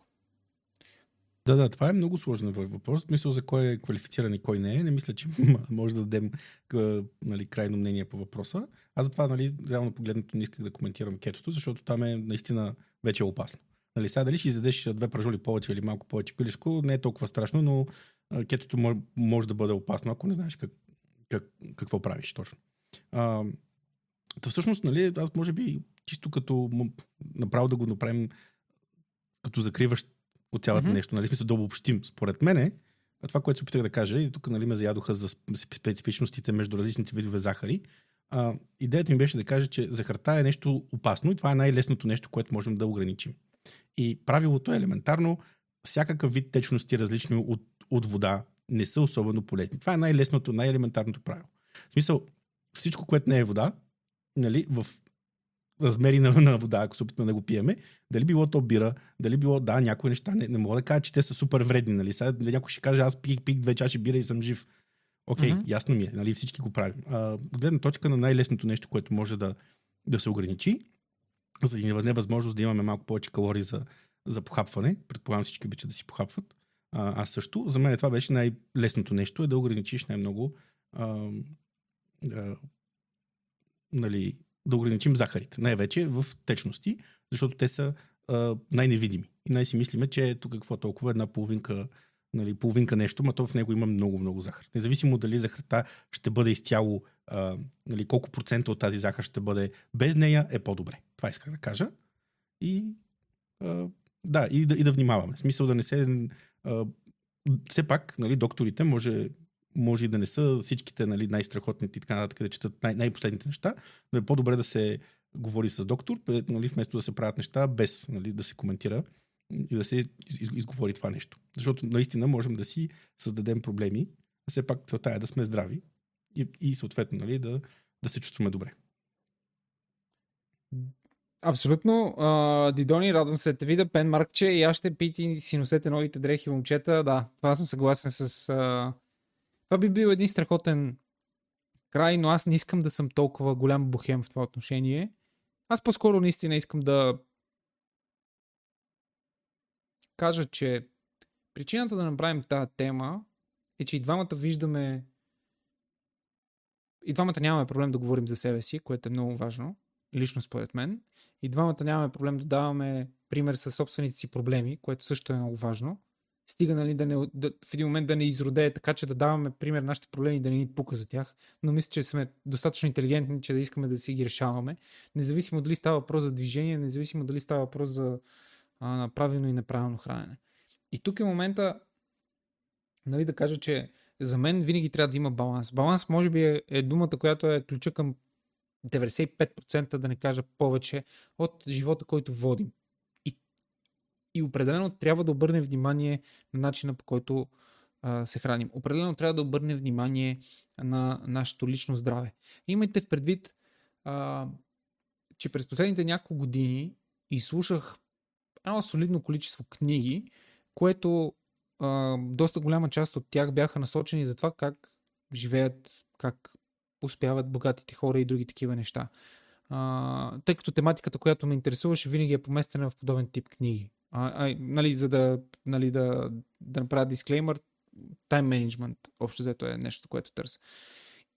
Да, да, това е много сложен въпрос. Смисъл за кой е квалифициран и кой не е. Не мисля, че може да дадем нали, крайно мнение по въпроса. Аз затова, нали, реално погледнато, не исках да коментирам кетото, защото там е наистина вече е опасно. Нали, сега дали ще изядеш две пражоли повече или малко повече пилешко, не е толкова страшно, но кетото може, да бъде опасно, ако не знаеш как, как, какво правиш точно. А, то всъщност, нали, аз може би чисто като направо да го направим като закриваш от цялата mm-hmm. нещо, нали, смисъл да обобщим. Според мене, това, което се опитах да кажа, и тук нали, ме заядоха за специфичностите между различните видове захари, а, идеята ми беше да кажа, че захарта е нещо опасно и това е най-лесното нещо, което можем да ограничим. И правилото е елементарно. Всякакъв вид течности, различни от, от вода, не са особено полезни. Това е най-лесното, най-елементарното правило. В смисъл, всичко, което не е вода, нали, в размери на, на вода, ако се опитаме да го пиеме, дали било то бира, дали било, да, някои неща, не, не мога да кажа, че те са супер вредни, нали? Сега някой ще каже, аз пих, пих две чаши бира и съм жив. Окей, okay, uh-huh. ясно ми е, нали? Всички го правим. А, гледна точка на най-лесното нещо, което може да, да се ограничи, за да не е възможност да имаме малко повече калории за, за похапване. Предполагам всички обичат да си похапват. А, аз също. За мен това беше най-лесното нещо, е да ограничиш най-много а, а, нали, да ограничим захарите. Най-вече в течности, защото те са а, най-невидими. И най-си мислиме, че ето какво толкова една половинка, нали, половинка нещо, но то в него има много-много захар. Независимо дали захарта ще бъде изцяло, а, нали, колко процента от тази захар ще бъде без нея, е по-добре. Това исках да кажа. И а, да, и да, и да внимаваме. В смисъл да не се... А, все пак, нали, докторите може, може и да не са всичките нали, най-страхотните и така нататък, да четат най- най-последните неща, но е по-добре да се говори с доктор, нали, вместо да се правят неща без нали, да се коментира и да се из, изговори това нещо. Защото наистина можем да си създадем проблеми, а все пак целта е да сме здрави и, и съответно нали, да, да се чувстваме добре.
Абсолютно. Дидони, радвам се да те видя. Пен Маркче и аз ще пити си носете новите дрехи, момчета. Да, това съм съгласен с... А... Това би бил един страхотен край, но аз не искам да съм толкова голям бухем в това отношение. Аз по-скоро наистина искам да кажа, че причината да направим тази тема е, че и двамата виждаме и двамата нямаме проблем да говорим за себе си, което е много важно лично според мен. И двамата нямаме проблем да даваме пример със собствените си проблеми, което също е много важно. Стига нали, да не, да, в един момент да не изродее така, че да даваме пример нашите проблеми да не ни пука за тях. Но мисля, че сме достатъчно интелигентни, че да искаме да си ги решаваме. Независимо дали става въпрос за движение, независимо дали става въпрос за а, правилно и неправилно хранене. И тук е момента нали, да кажа, че за мен винаги трябва да има баланс. Баланс може би е, е думата, която е ключа към 95% да не кажа повече от живота, който водим. И, определено трябва да обърнем внимание на начина по който а, се храним. Определено трябва да обърнем внимание на нашето лично здраве. Имайте в предвид, а, че през последните няколко години изслушах едно солидно количество книги, което а, доста голяма част от тях бяха насочени за това как живеят, как успяват богатите хора и други такива неща. А, тъй като тематиката, която ме интересуваше, винаги е поместена в подобен тип книги. А, а, нали, за да, нали, да, да направя дисклеймър, тайм менеджмент общо взето е нещо, което търся.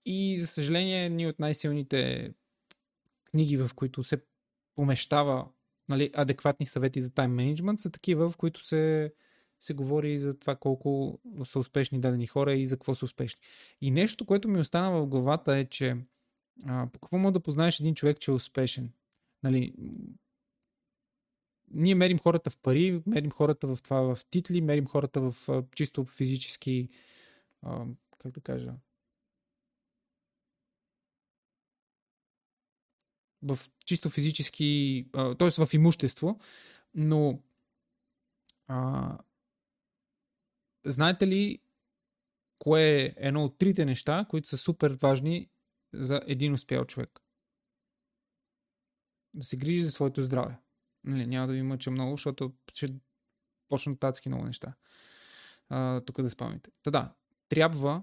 И за съжаление, ние от най-силните книги, в които се помещава нали, адекватни съвети за тайм менеджмент, са такива, в които се, се говори за това колко са успешни дадени хора и за какво са успешни. И нещо, което ми остана в главата е, че а, по какво мога да познаеш един човек, че е успешен? Нали, ние мерим хората в пари, мерим хората в това в титли, мерим хората в а, чисто физически, а, как да кажа, в чисто физически, т.е. в имущество, но а, знаете ли кое е едно от трите неща, които са супер важни за един успял човек? Да се грижи за своето здраве. Нали, няма да ви мъча много, защото ще почнат татски много неща. А, тук да спомните. Та да, трябва,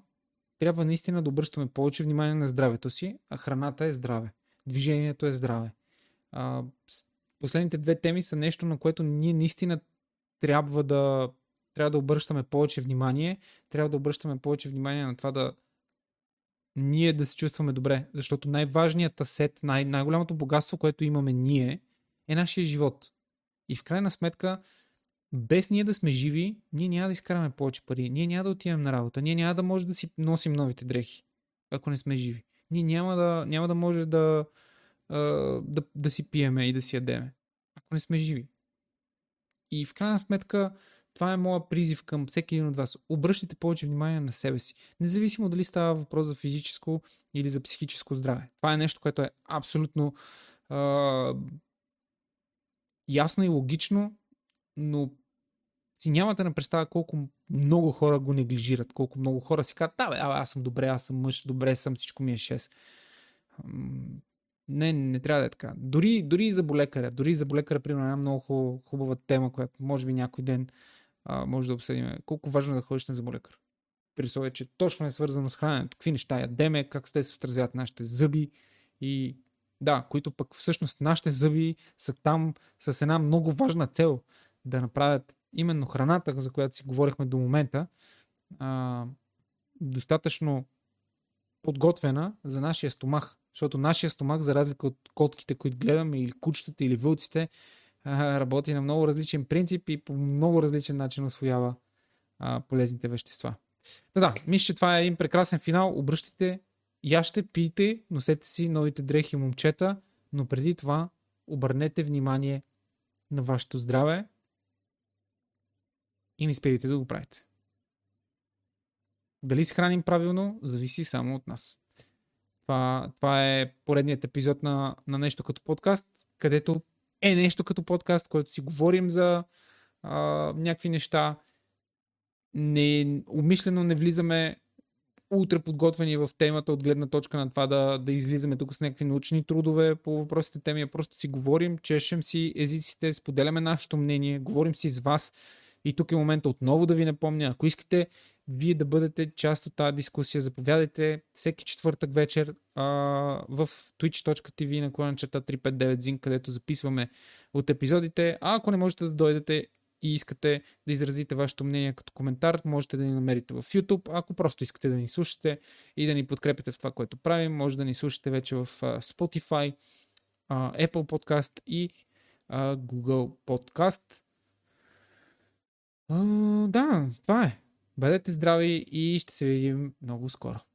трябва наистина да обръщаме повече внимание на здравето си, а храната е здраве движението е здраве. А, последните две теми са нещо, на което ние наистина трябва да, трябва да обръщаме повече внимание. Трябва да обръщаме повече внимание на това да ние да се чувстваме добре. Защото най-важният асет, най- най-голямото богатство, което имаме ние, е нашия живот. И в крайна сметка, без ние да сме живи, ние няма да изкараме повече пари, ние няма да отидем на работа, ние няма да може да си носим новите дрехи, ако не сме живи ние няма да, няма да може да, да, да си пиеме и да си ядеме, ако не сме живи. И в крайна сметка, това е моя призив към всеки един от вас. Обръщайте повече внимание на себе си. Независимо дали става въпрос за физическо или за психическо здраве. Това е нещо, което е абсолютно ясно и логично, но си нямате на представа колко много хора го неглижират, колко много хора си казват, да, бе, аз съм добре, аз съм мъж, добре съм, всичко ми е 6. Не, не трябва да е така. Дори, дори и за болекаря, дори и за болекаря, примерно, една много хубава тема, която може би някой ден а, може да обсъдим. Колко важно е да ходиш на заболекар. При условие, че точно е свързано с храненето. Какви неща ядеме, как те се отразяват нашите зъби и да, които пък всъщност нашите зъби са там с една много важна цел да направят именно храната, за която си говорихме до момента, а, достатъчно подготвена за нашия стомах. Защото нашия стомах, за разлика от котките, които гледаме, или кучетата, или вълците, работи на много различен принцип и по много различен начин освоява а, полезните вещества. Да, да, мисля, че това е един прекрасен финал. Обръщайте, яще, пийте, носете си новите дрехи, момчета, но преди това обърнете внимание на вашето здраве, и не спирайте да го правите. Дали се храним правилно, зависи само от нас. Това, това е поредният епизод на, на нещо като подкаст, където е нещо като подкаст, който си говорим за а, някакви неща. Не, умишлено не влизаме утре подготвени в темата от гледна точка на това да, да излизаме тук с някакви научни трудове по въпросите теми, а просто си говорим, чешем си езиците, споделяме нашето мнение, говорим си с вас и тук е момента отново да ви напомня, ако искате вие да бъдете част от тази дискусия, заповядайте всеки четвъртък вечер а, в twitch.tv на кланчета 359 Zin, където записваме от епизодите. А ако не можете да дойдете и искате да изразите вашето мнение като коментар, можете да ни намерите в YouTube. Ако просто искате да ни слушате и да ни подкрепите в това, което правим, може да ни слушате вече в Spotify, Apple Podcast и Google Podcast. Да, това е. Бъдете здрави и ще се видим много скоро.